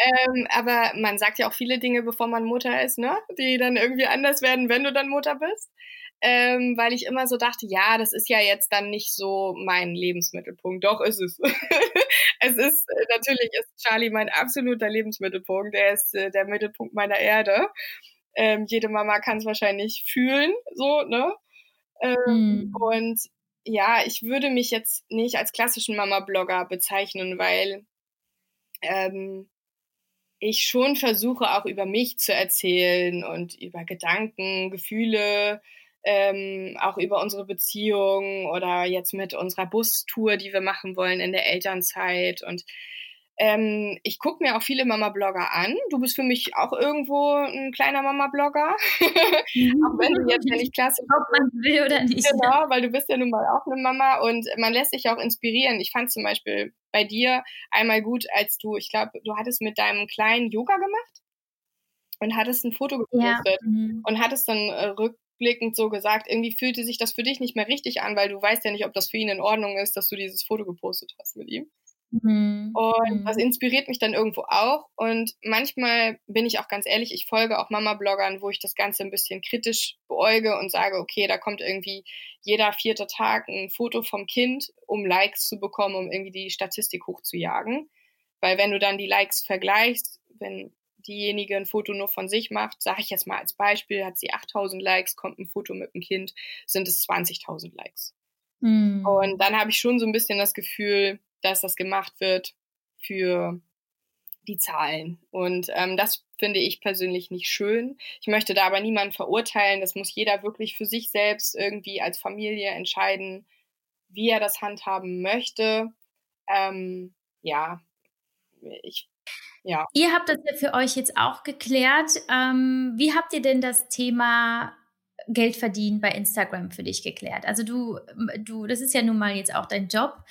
Ähm, aber man sagt ja auch viele Dinge, bevor man Mutter ist, ne? Die dann irgendwie anders werden, wenn du dann Mutter bist. Ähm, weil ich immer so dachte, ja, das ist ja jetzt dann nicht so mein Lebensmittelpunkt. Doch ist es. es ist äh, natürlich ist Charlie mein absoluter Lebensmittelpunkt. Er ist äh, der Mittelpunkt meiner Erde. Ähm, jede Mama kann es wahrscheinlich fühlen, so ne. Ähm, mhm. Und ja, ich würde mich jetzt nicht als klassischen Mama-Blogger bezeichnen, weil ähm, ich schon versuche, auch über mich zu erzählen und über Gedanken, Gefühle, ähm, auch über unsere Beziehung oder jetzt mit unserer Bustour, die wir machen wollen in der Elternzeit. Und ähm, ich gucke mir auch viele Mama-Blogger an. Du bist für mich auch irgendwo ein kleiner Mama-Blogger. Mhm. auch wenn du jetzt ja nicht klasse Ob man will oder nicht. Genau, weil du bist ja nun mal auch eine Mama und man lässt sich auch inspirieren. Ich fand zum Beispiel bei dir einmal gut, als du, ich glaube, du hattest mit deinem kleinen Yoga gemacht und hattest ein Foto gepostet ja. mhm. und hattest dann äh, rückblickend so gesagt, irgendwie fühlte sich das für dich nicht mehr richtig an, weil du weißt ja nicht, ob das für ihn in Ordnung ist, dass du dieses Foto gepostet hast mit ihm. Mhm. Und das mhm. inspiriert mich dann irgendwo auch. Und manchmal bin ich auch ganz ehrlich, ich folge auch Mama-Bloggern, wo ich das Ganze ein bisschen kritisch beäuge und sage, okay, da kommt irgendwie jeder vierte Tag ein Foto vom Kind, um Likes zu bekommen, um irgendwie die Statistik hochzujagen. Weil wenn du dann die Likes vergleichst, wenn diejenige ein Foto nur von sich macht, sage ich jetzt mal als Beispiel, hat sie 8000 Likes, kommt ein Foto mit dem Kind, sind es 20.000 Likes. Mhm. Und dann habe ich schon so ein bisschen das Gefühl, dass das gemacht wird für die Zahlen. Und ähm, das finde ich persönlich nicht schön. Ich möchte da aber niemanden verurteilen. Das muss jeder wirklich für sich selbst irgendwie als Familie entscheiden, wie er das handhaben möchte. Ähm, ja, ich. Ja. Ihr habt das ja für euch jetzt auch geklärt. Ähm, wie habt ihr denn das Thema Geld verdienen bei Instagram für dich geklärt? Also du, du, das ist ja nun mal jetzt auch dein Job.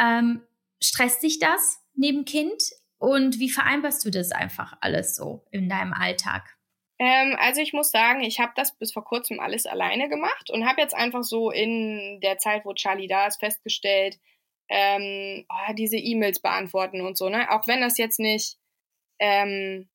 Ähm, stresst dich das neben Kind? Und wie vereinbarst du das einfach alles so in deinem Alltag? Ähm, also ich muss sagen, ich habe das bis vor kurzem alles alleine gemacht und habe jetzt einfach so in der Zeit, wo Charlie da ist, festgestellt, ähm, oh, diese E-Mails beantworten und so, ne? Auch wenn das jetzt nicht ähm,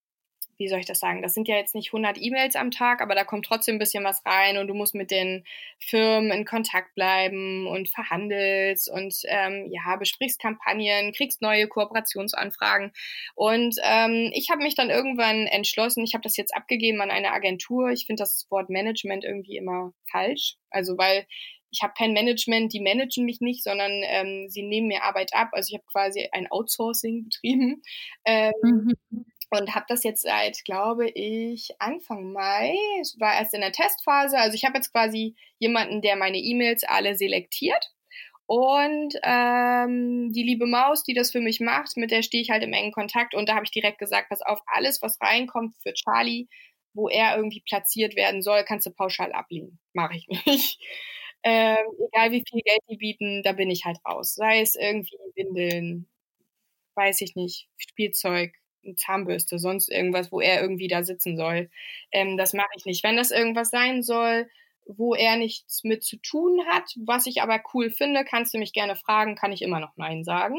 wie soll ich das sagen, das sind ja jetzt nicht 100 E-Mails am Tag, aber da kommt trotzdem ein bisschen was rein und du musst mit den Firmen in Kontakt bleiben und verhandelst und ähm, ja, besprichst Kampagnen, kriegst neue Kooperationsanfragen. Und ähm, ich habe mich dann irgendwann entschlossen, ich habe das jetzt abgegeben an eine Agentur. Ich finde das Wort Management irgendwie immer falsch. Also weil ich habe kein Management, die managen mich nicht, sondern ähm, sie nehmen mir Arbeit ab. Also ich habe quasi ein Outsourcing betrieben. Ähm, mhm und habe das jetzt seit, glaube ich, Anfang Mai. Es war erst in der Testphase. Also ich habe jetzt quasi jemanden, der meine E-Mails alle selektiert. Und ähm, die liebe Maus, die das für mich macht, mit der stehe ich halt im engen Kontakt. Und da habe ich direkt gesagt, pass auf, alles, was reinkommt für Charlie, wo er irgendwie platziert werden soll, kannst du pauschal ablehnen. Mache ich nicht. ähm, egal wie viel Geld die bieten, da bin ich halt raus. Sei es irgendwie Windeln, weiß ich nicht, Spielzeug, Zahnbürste, sonst irgendwas, wo er irgendwie da sitzen soll. Ähm, das mache ich nicht. Wenn das irgendwas sein soll, wo er nichts mit zu tun hat, was ich aber cool finde, kannst du mich gerne fragen, kann ich immer noch Nein sagen.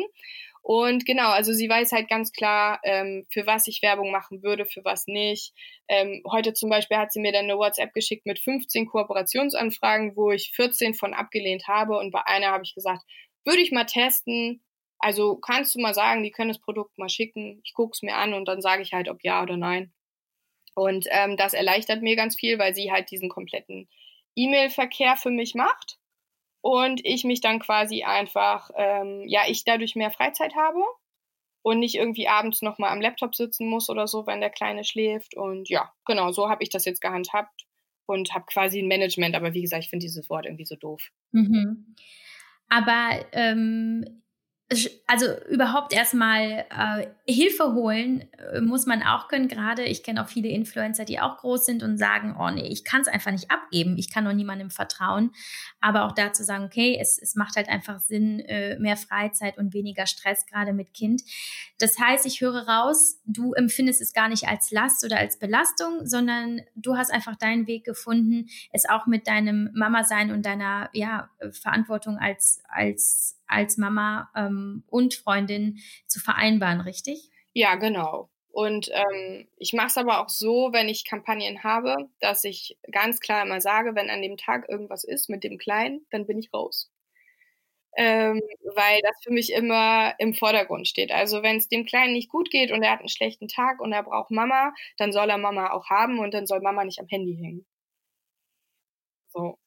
Und genau, also sie weiß halt ganz klar, ähm, für was ich Werbung machen würde, für was nicht. Ähm, heute zum Beispiel hat sie mir dann eine WhatsApp geschickt mit 15 Kooperationsanfragen, wo ich 14 von abgelehnt habe. Und bei einer habe ich gesagt, würde ich mal testen, also kannst du mal sagen, die können das Produkt mal schicken, ich gucke es mir an und dann sage ich halt, ob ja oder nein. Und ähm, das erleichtert mir ganz viel, weil sie halt diesen kompletten E-Mail-Verkehr für mich macht und ich mich dann quasi einfach, ähm, ja, ich dadurch mehr Freizeit habe und nicht irgendwie abends nochmal am Laptop sitzen muss oder so, wenn der Kleine schläft. Und ja, genau, so habe ich das jetzt gehandhabt und habe quasi ein Management. Aber wie gesagt, ich finde dieses Wort irgendwie so doof. Mhm. Aber ähm, also überhaupt erstmal äh, Hilfe holen äh, muss man auch können. Gerade ich kenne auch viele Influencer, die auch groß sind und sagen, oh nee, ich kann es einfach nicht abgeben, ich kann nur niemandem vertrauen. Aber auch dazu sagen, okay, es, es macht halt einfach Sinn, äh, mehr Freizeit und weniger Stress, gerade mit Kind. Das heißt, ich höre raus, du empfindest es gar nicht als Last oder als Belastung, sondern du hast einfach deinen Weg gefunden, es auch mit deinem Mama-Sein und deiner ja, Verantwortung als, als als Mama ähm, und Freundin zu vereinbaren, richtig? Ja, genau. Und ähm, ich mache es aber auch so, wenn ich Kampagnen habe, dass ich ganz klar immer sage, wenn an dem Tag irgendwas ist mit dem Kleinen, dann bin ich raus. Ähm, weil das für mich immer im Vordergrund steht. Also wenn es dem Kleinen nicht gut geht und er hat einen schlechten Tag und er braucht Mama, dann soll er Mama auch haben und dann soll Mama nicht am Handy hängen. So.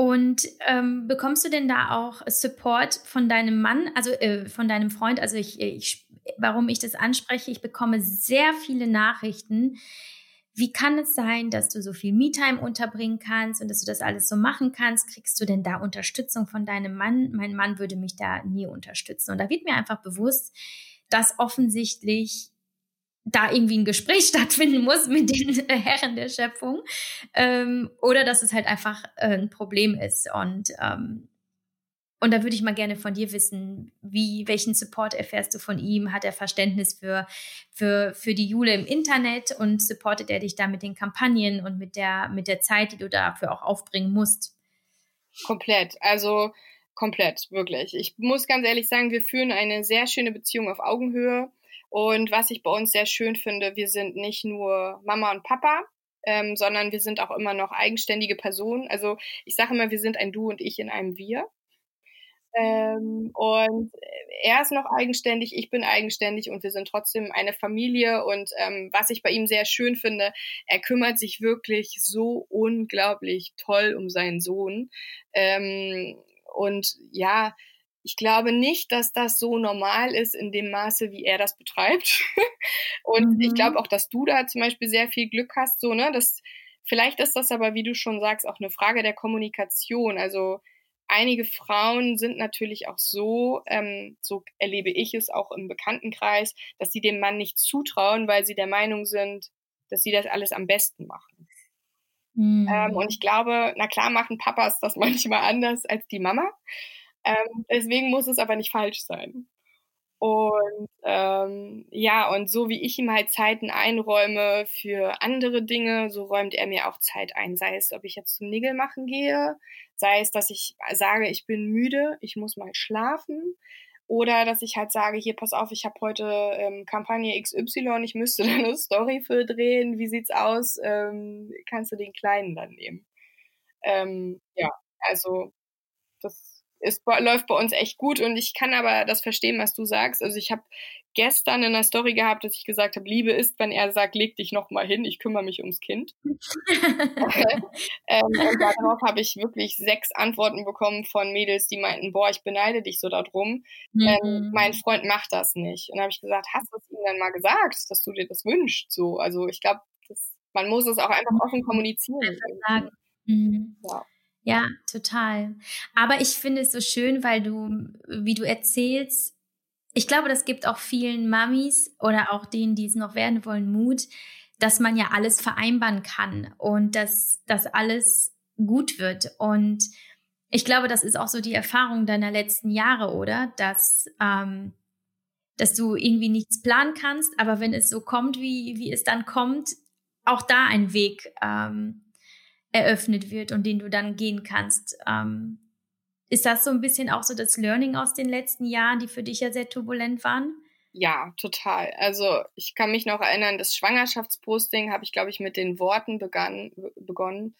Und ähm, bekommst du denn da auch Support von deinem Mann, also äh, von deinem Freund? Also ich, ich, warum ich das anspreche, ich bekomme sehr viele Nachrichten. Wie kann es sein, dass du so viel Me-Time unterbringen kannst und dass du das alles so machen kannst? Kriegst du denn da Unterstützung von deinem Mann? Mein Mann würde mich da nie unterstützen. Und da wird mir einfach bewusst, dass offensichtlich da irgendwie ein Gespräch stattfinden muss mit den Herren der Schöpfung ähm, oder dass es halt einfach äh, ein Problem ist und ähm, und da würde ich mal gerne von dir wissen, wie, welchen Support erfährst du von ihm? Hat er Verständnis für, für, für die Jule im Internet und supportet er dich da mit den Kampagnen und mit der, mit der Zeit, die du dafür auch aufbringen musst? Komplett. Also komplett, wirklich. Ich muss ganz ehrlich sagen, wir führen eine sehr schöne Beziehung auf Augenhöhe. Und was ich bei uns sehr schön finde, wir sind nicht nur Mama und Papa, ähm, sondern wir sind auch immer noch eigenständige Personen. Also ich sage immer, wir sind ein Du und ich in einem Wir. Ähm, und er ist noch eigenständig, ich bin eigenständig und wir sind trotzdem eine Familie. Und ähm, was ich bei ihm sehr schön finde, er kümmert sich wirklich so unglaublich toll um seinen Sohn. Ähm, und ja, ich glaube nicht, dass das so normal ist in dem Maße, wie er das betreibt. und mhm. ich glaube auch, dass du da zum Beispiel sehr viel Glück hast, so, ne, das, vielleicht ist das aber, wie du schon sagst, auch eine Frage der Kommunikation. Also, einige Frauen sind natürlich auch so, ähm, so erlebe ich es auch im Bekanntenkreis, dass sie dem Mann nicht zutrauen, weil sie der Meinung sind, dass sie das alles am besten machen. Mhm. Ähm, und ich glaube, na klar machen Papas das manchmal anders als die Mama. Ähm, deswegen muss es aber nicht falsch sein. Und ähm, ja, und so wie ich ihm halt Zeiten einräume für andere Dinge, so räumt er mir auch Zeit ein. Sei es, ob ich jetzt zum Nägel machen gehe, sei es, dass ich sage, ich bin müde, ich muss mal schlafen. Oder dass ich halt sage, hier, pass auf, ich habe heute ähm, Kampagne XY, ich müsste da eine Story für drehen. Wie sieht's aus? Ähm, kannst du den Kleinen dann nehmen? Ähm, ja, also das es läuft bei uns echt gut und ich kann aber das verstehen, was du sagst. Also ich habe gestern in der Story gehabt, dass ich gesagt habe, Liebe ist, wenn er sagt, leg dich noch mal hin, ich kümmere mich ums Kind. ähm, und darauf habe ich wirklich sechs Antworten bekommen von Mädels, die meinten, boah, ich beneide dich so darum. Ähm, mhm. Ähm, mein Freund macht das nicht. Und dann habe ich gesagt, hast du es ihm dann mal gesagt, dass du dir das wünschst? So, also ich glaube, man muss es auch einfach offen kommunizieren. Mhm. Ja. Ja, total. Aber ich finde es so schön, weil du, wie du erzählst, ich glaube, das gibt auch vielen Mamis oder auch denen, die es noch werden wollen, Mut, dass man ja alles vereinbaren kann und dass das alles gut wird. Und ich glaube, das ist auch so die Erfahrung deiner letzten Jahre, oder? Dass, ähm, dass du irgendwie nichts planen kannst, aber wenn es so kommt, wie, wie es dann kommt, auch da ein Weg ähm, eröffnet wird und den du dann gehen kannst. Ähm, ist das so ein bisschen auch so das Learning aus den letzten Jahren, die für dich ja sehr turbulent waren? Ja, total. Also ich kann mich noch erinnern, das Schwangerschaftsposting habe ich, glaube ich, mit den Worten begann, begonnen.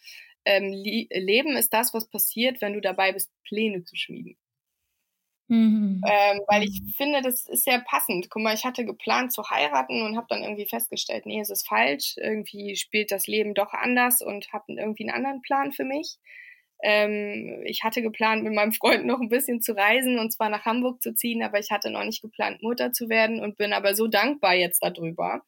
Ähm, Leben ist das, was passiert, wenn du dabei bist, Pläne zu schmieden. Mhm. Ähm, weil ich finde, das ist sehr passend. Guck mal, ich hatte geplant zu heiraten und habe dann irgendwie festgestellt, nee, es ist falsch. Irgendwie spielt das Leben doch anders und habe irgendwie einen anderen Plan für mich. Ähm, ich hatte geplant, mit meinem Freund noch ein bisschen zu reisen und zwar nach Hamburg zu ziehen, aber ich hatte noch nicht geplant, Mutter zu werden und bin aber so dankbar jetzt darüber.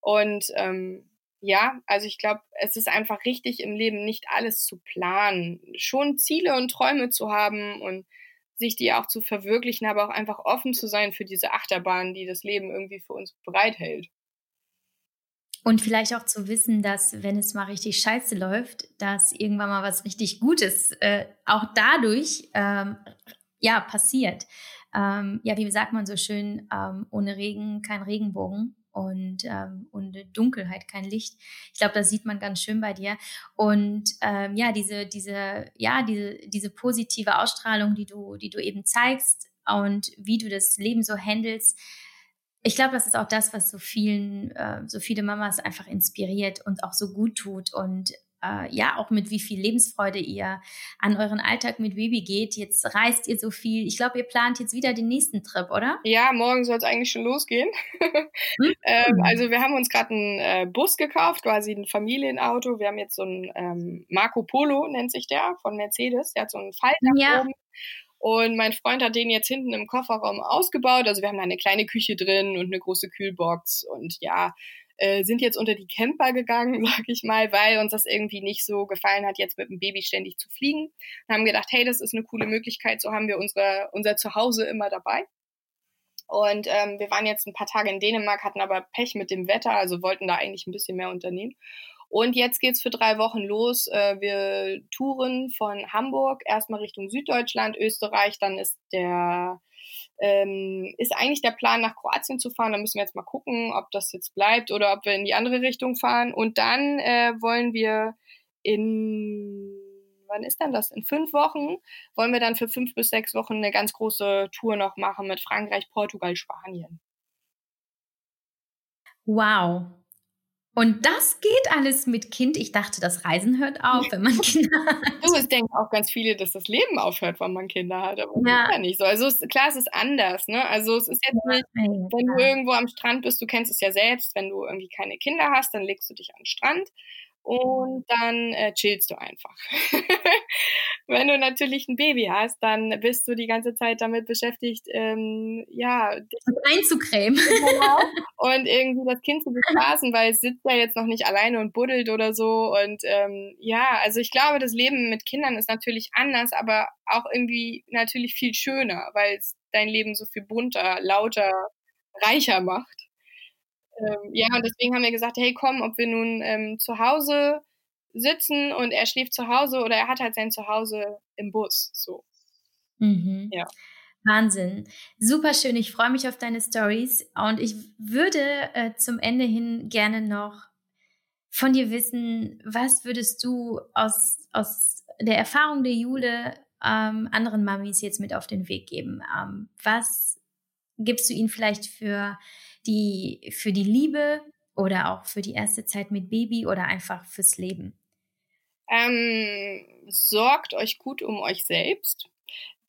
Und ähm, ja, also ich glaube, es ist einfach richtig im Leben nicht alles zu planen, schon Ziele und Träume zu haben und sich die auch zu verwirklichen, aber auch einfach offen zu sein für diese Achterbahn, die das Leben irgendwie für uns bereithält. Und vielleicht auch zu wissen, dass wenn es mal richtig scheiße läuft, dass irgendwann mal was richtig Gutes äh, auch dadurch ähm, ja passiert. Ähm, ja, wie sagt man so schön, ähm, ohne Regen kein Regenbogen und, ähm, und Dunkelheit, kein Licht. Ich glaube, das sieht man ganz schön bei dir. Und ähm, ja, diese, diese, ja, diese, diese positive Ausstrahlung, die du, die du eben zeigst und wie du das Leben so handelst, ich glaube, das ist auch das, was so vielen, äh, so viele Mamas einfach inspiriert und auch so gut tut und äh, ja auch mit wie viel Lebensfreude ihr an euren Alltag mit Baby geht. Jetzt reist ihr so viel. Ich glaube, ihr plant jetzt wieder den nächsten Trip, oder? Ja, morgen soll es eigentlich schon losgehen. mhm. ähm, also wir haben uns gerade einen äh, Bus gekauft, quasi ein Familienauto. Wir haben jetzt so ein ähm, Marco Polo, nennt sich der, von Mercedes. Der hat so einen Falter ja. oben. Und mein Freund hat den jetzt hinten im Kofferraum ausgebaut. Also wir haben da eine kleine Küche drin und eine große Kühlbox. Und ja, äh, sind jetzt unter die Camper gegangen, sag ich mal, weil uns das irgendwie nicht so gefallen hat, jetzt mit dem Baby ständig zu fliegen. Und haben gedacht, hey, das ist eine coole Möglichkeit, so haben wir unsere, unser Zuhause immer dabei. Und ähm, wir waren jetzt ein paar Tage in Dänemark, hatten aber Pech mit dem Wetter, also wollten da eigentlich ein bisschen mehr unternehmen. Und jetzt geht's für drei Wochen los. Äh, wir touren von Hamburg erstmal Richtung Süddeutschland, Österreich, dann ist der ähm, ist eigentlich der Plan, nach Kroatien zu fahren. Da müssen wir jetzt mal gucken, ob das jetzt bleibt oder ob wir in die andere Richtung fahren. Und dann äh, wollen wir in, wann ist denn das? In fünf Wochen wollen wir dann für fünf bis sechs Wochen eine ganz große Tour noch machen mit Frankreich, Portugal, Spanien. Wow, und das geht alles mit Kind. Ich dachte, das Reisen hört auf, wenn man Kinder hat. Du, es denken auch ganz viele, dass das Leben aufhört, wenn man Kinder hat. Aber ja. das ist ja nicht so. Also es, klar, es ist anders. Ne? Also es ist jetzt nicht, wenn du irgendwo am Strand bist, du kennst es ja selbst, wenn du irgendwie keine Kinder hast, dann legst du dich an den Strand und dann äh, chillst du einfach. Wenn du natürlich ein Baby hast, dann bist du die ganze Zeit damit beschäftigt, ähm, ja, dich einzucremen genau. und irgendwie das Kind zu bespaßen, weil es sitzt ja jetzt noch nicht alleine und buddelt oder so. Und ähm, ja, also ich glaube, das Leben mit Kindern ist natürlich anders, aber auch irgendwie natürlich viel schöner, weil es dein Leben so viel bunter, lauter, reicher macht ähm, ja, und deswegen haben wir gesagt, hey, komm, ob wir nun ähm, zu Hause sitzen und er schläft zu Hause oder er hat halt sein Zuhause im Bus. So. Mhm. Ja. Wahnsinn. Super schön. Ich freue mich auf deine Stories und ich würde äh, zum Ende hin gerne noch von dir wissen, was würdest du aus, aus der Erfahrung der Jule ähm, anderen Mamis jetzt mit auf den Weg geben? Ähm, was gibst du ihnen vielleicht für die für die Liebe oder auch für die erste Zeit mit Baby oder einfach fürs Leben? Ähm, sorgt euch gut um euch selbst,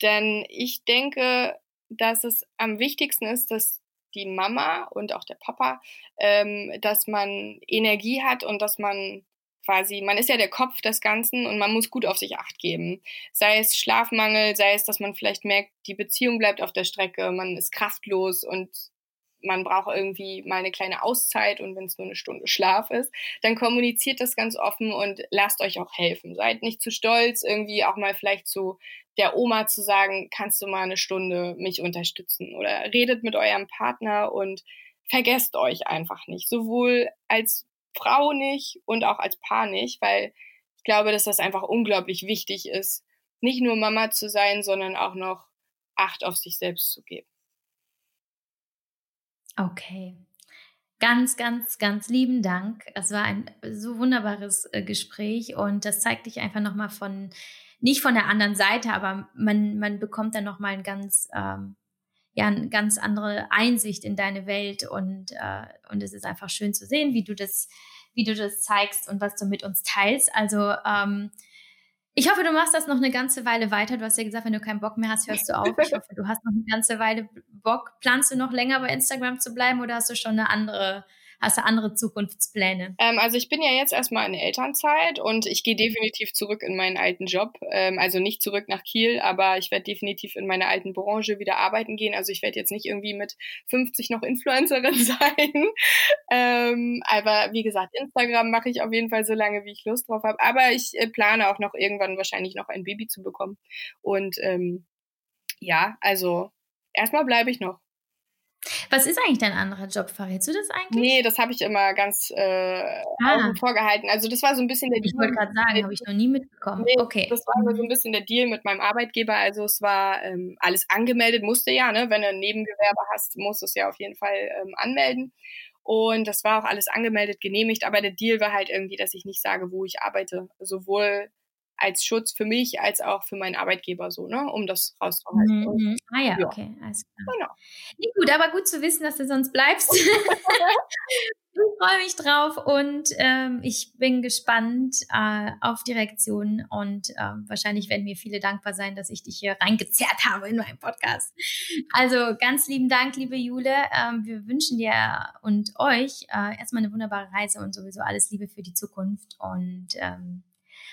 denn ich denke, dass es am wichtigsten ist, dass die Mama und auch der Papa, ähm, dass man Energie hat und dass man quasi, man ist ja der Kopf des Ganzen und man muss gut auf sich acht geben. Sei es Schlafmangel, sei es, dass man vielleicht merkt, die Beziehung bleibt auf der Strecke, man ist kraftlos und man braucht irgendwie mal eine kleine Auszeit und wenn es nur eine Stunde Schlaf ist, dann kommuniziert das ganz offen und lasst euch auch helfen. Seid nicht zu stolz, irgendwie auch mal vielleicht zu der Oma zu sagen, kannst du mal eine Stunde mich unterstützen oder redet mit eurem Partner und vergesst euch einfach nicht, sowohl als Frau nicht und auch als Paar nicht, weil ich glaube, dass das einfach unglaublich wichtig ist, nicht nur Mama zu sein, sondern auch noch Acht auf sich selbst zu geben. Okay. Ganz, ganz, ganz lieben Dank. Es war ein so wunderbares äh, Gespräch und das zeigt dich einfach nochmal von, nicht von der anderen Seite, aber man, man bekommt dann nochmal ein ganz, ähm, ja, eine ganz andere Einsicht in deine Welt und, äh, und es ist einfach schön zu sehen, wie du das, wie du das zeigst und was du mit uns teilst. Also, ähm, ich hoffe, du machst das noch eine ganze Weile weiter. Du hast ja gesagt, wenn du keinen Bock mehr hast, hörst du auf. Ich hoffe, du hast noch eine ganze Weile Bock. Planst du noch länger bei Instagram zu bleiben oder hast du schon eine andere Hast du andere Zukunftspläne? Ähm, also ich bin ja jetzt erstmal in Elternzeit und ich gehe definitiv zurück in meinen alten Job. Ähm, also nicht zurück nach Kiel, aber ich werde definitiv in meiner alten Branche wieder arbeiten gehen. Also ich werde jetzt nicht irgendwie mit 50 noch Influencerin sein. ähm, aber wie gesagt, Instagram mache ich auf jeden Fall so lange, wie ich Lust drauf habe. Aber ich äh, plane auch noch irgendwann wahrscheinlich noch ein Baby zu bekommen. Und ähm, ja, also erstmal bleibe ich noch. Was ist eigentlich dein anderer Job? Verrätst du das eigentlich? Nee, das habe ich immer ganz äh, ah. vorgehalten. Also das war so ein bisschen der Deal. Ich wollte gerade sagen, habe ich noch nie mitbekommen. Nee, okay. Das war mhm. so ein bisschen der Deal mit meinem Arbeitgeber. Also es war ähm, alles angemeldet, musste ja, ne? Wenn du ein Nebengewerbe hast, musst du es ja auf jeden Fall ähm, anmelden. Und das war auch alles angemeldet, genehmigt. Aber der Deal war halt irgendwie, dass ich nicht sage, wo ich arbeite. Sowohl als Schutz für mich als auch für meinen Arbeitgeber so, ne, um das rauszuhalten. Mhm. Ah ja, ja, okay, alles klar. Genau. Nee, gut, aber gut zu wissen, dass du sonst bleibst. Ich freue mich drauf und ähm, ich bin gespannt äh, auf die Reaktionen und äh, wahrscheinlich werden mir viele dankbar sein, dass ich dich hier reingezerrt habe in meinem Podcast. Also ganz lieben Dank, liebe Jule. Ähm, wir wünschen dir und euch äh, erstmal eine wunderbare Reise und sowieso alles Liebe für die Zukunft und ähm,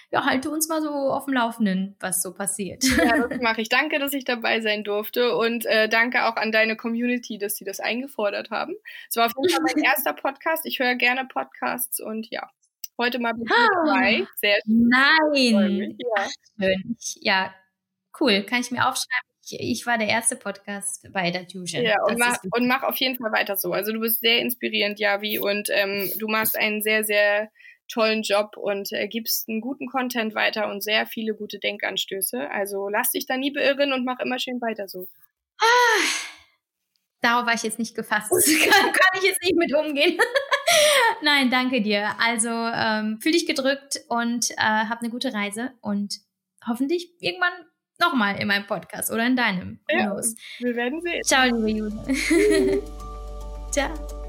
ja, halte uns mal so auf dem Laufenden, was so passiert. Ja, das mache ich. Danke, dass ich dabei sein durfte und äh, danke auch an deine Community, dass sie das eingefordert haben. Es war auf jeden Fall mein erster Podcast. Ich höre gerne Podcasts und ja, heute mal mit ah, dabei. Sehr schön. Nein. Ja. schön. Ja, cool. Kann ich mir aufschreiben. Ich, ich war der erste Podcast bei der Fusion. Ja, und mach, und mach auf jeden Fall weiter so. Also du bist sehr inspirierend, Javi, und ähm, du machst einen sehr, sehr tollen Job und äh, gibst einen guten Content weiter und sehr viele gute Denkanstöße. Also lass dich da nie beirren und mach immer schön weiter so. Ah, darauf war ich jetzt nicht gefasst. kann, kann ich jetzt nicht mit umgehen. Nein, danke dir. Also ähm, fühl dich gedrückt und äh, hab eine gute Reise und hoffentlich irgendwann nochmal in meinem Podcast oder in deinem. Ja, wir werden sehen. Ciao, liebe Jude. Ciao.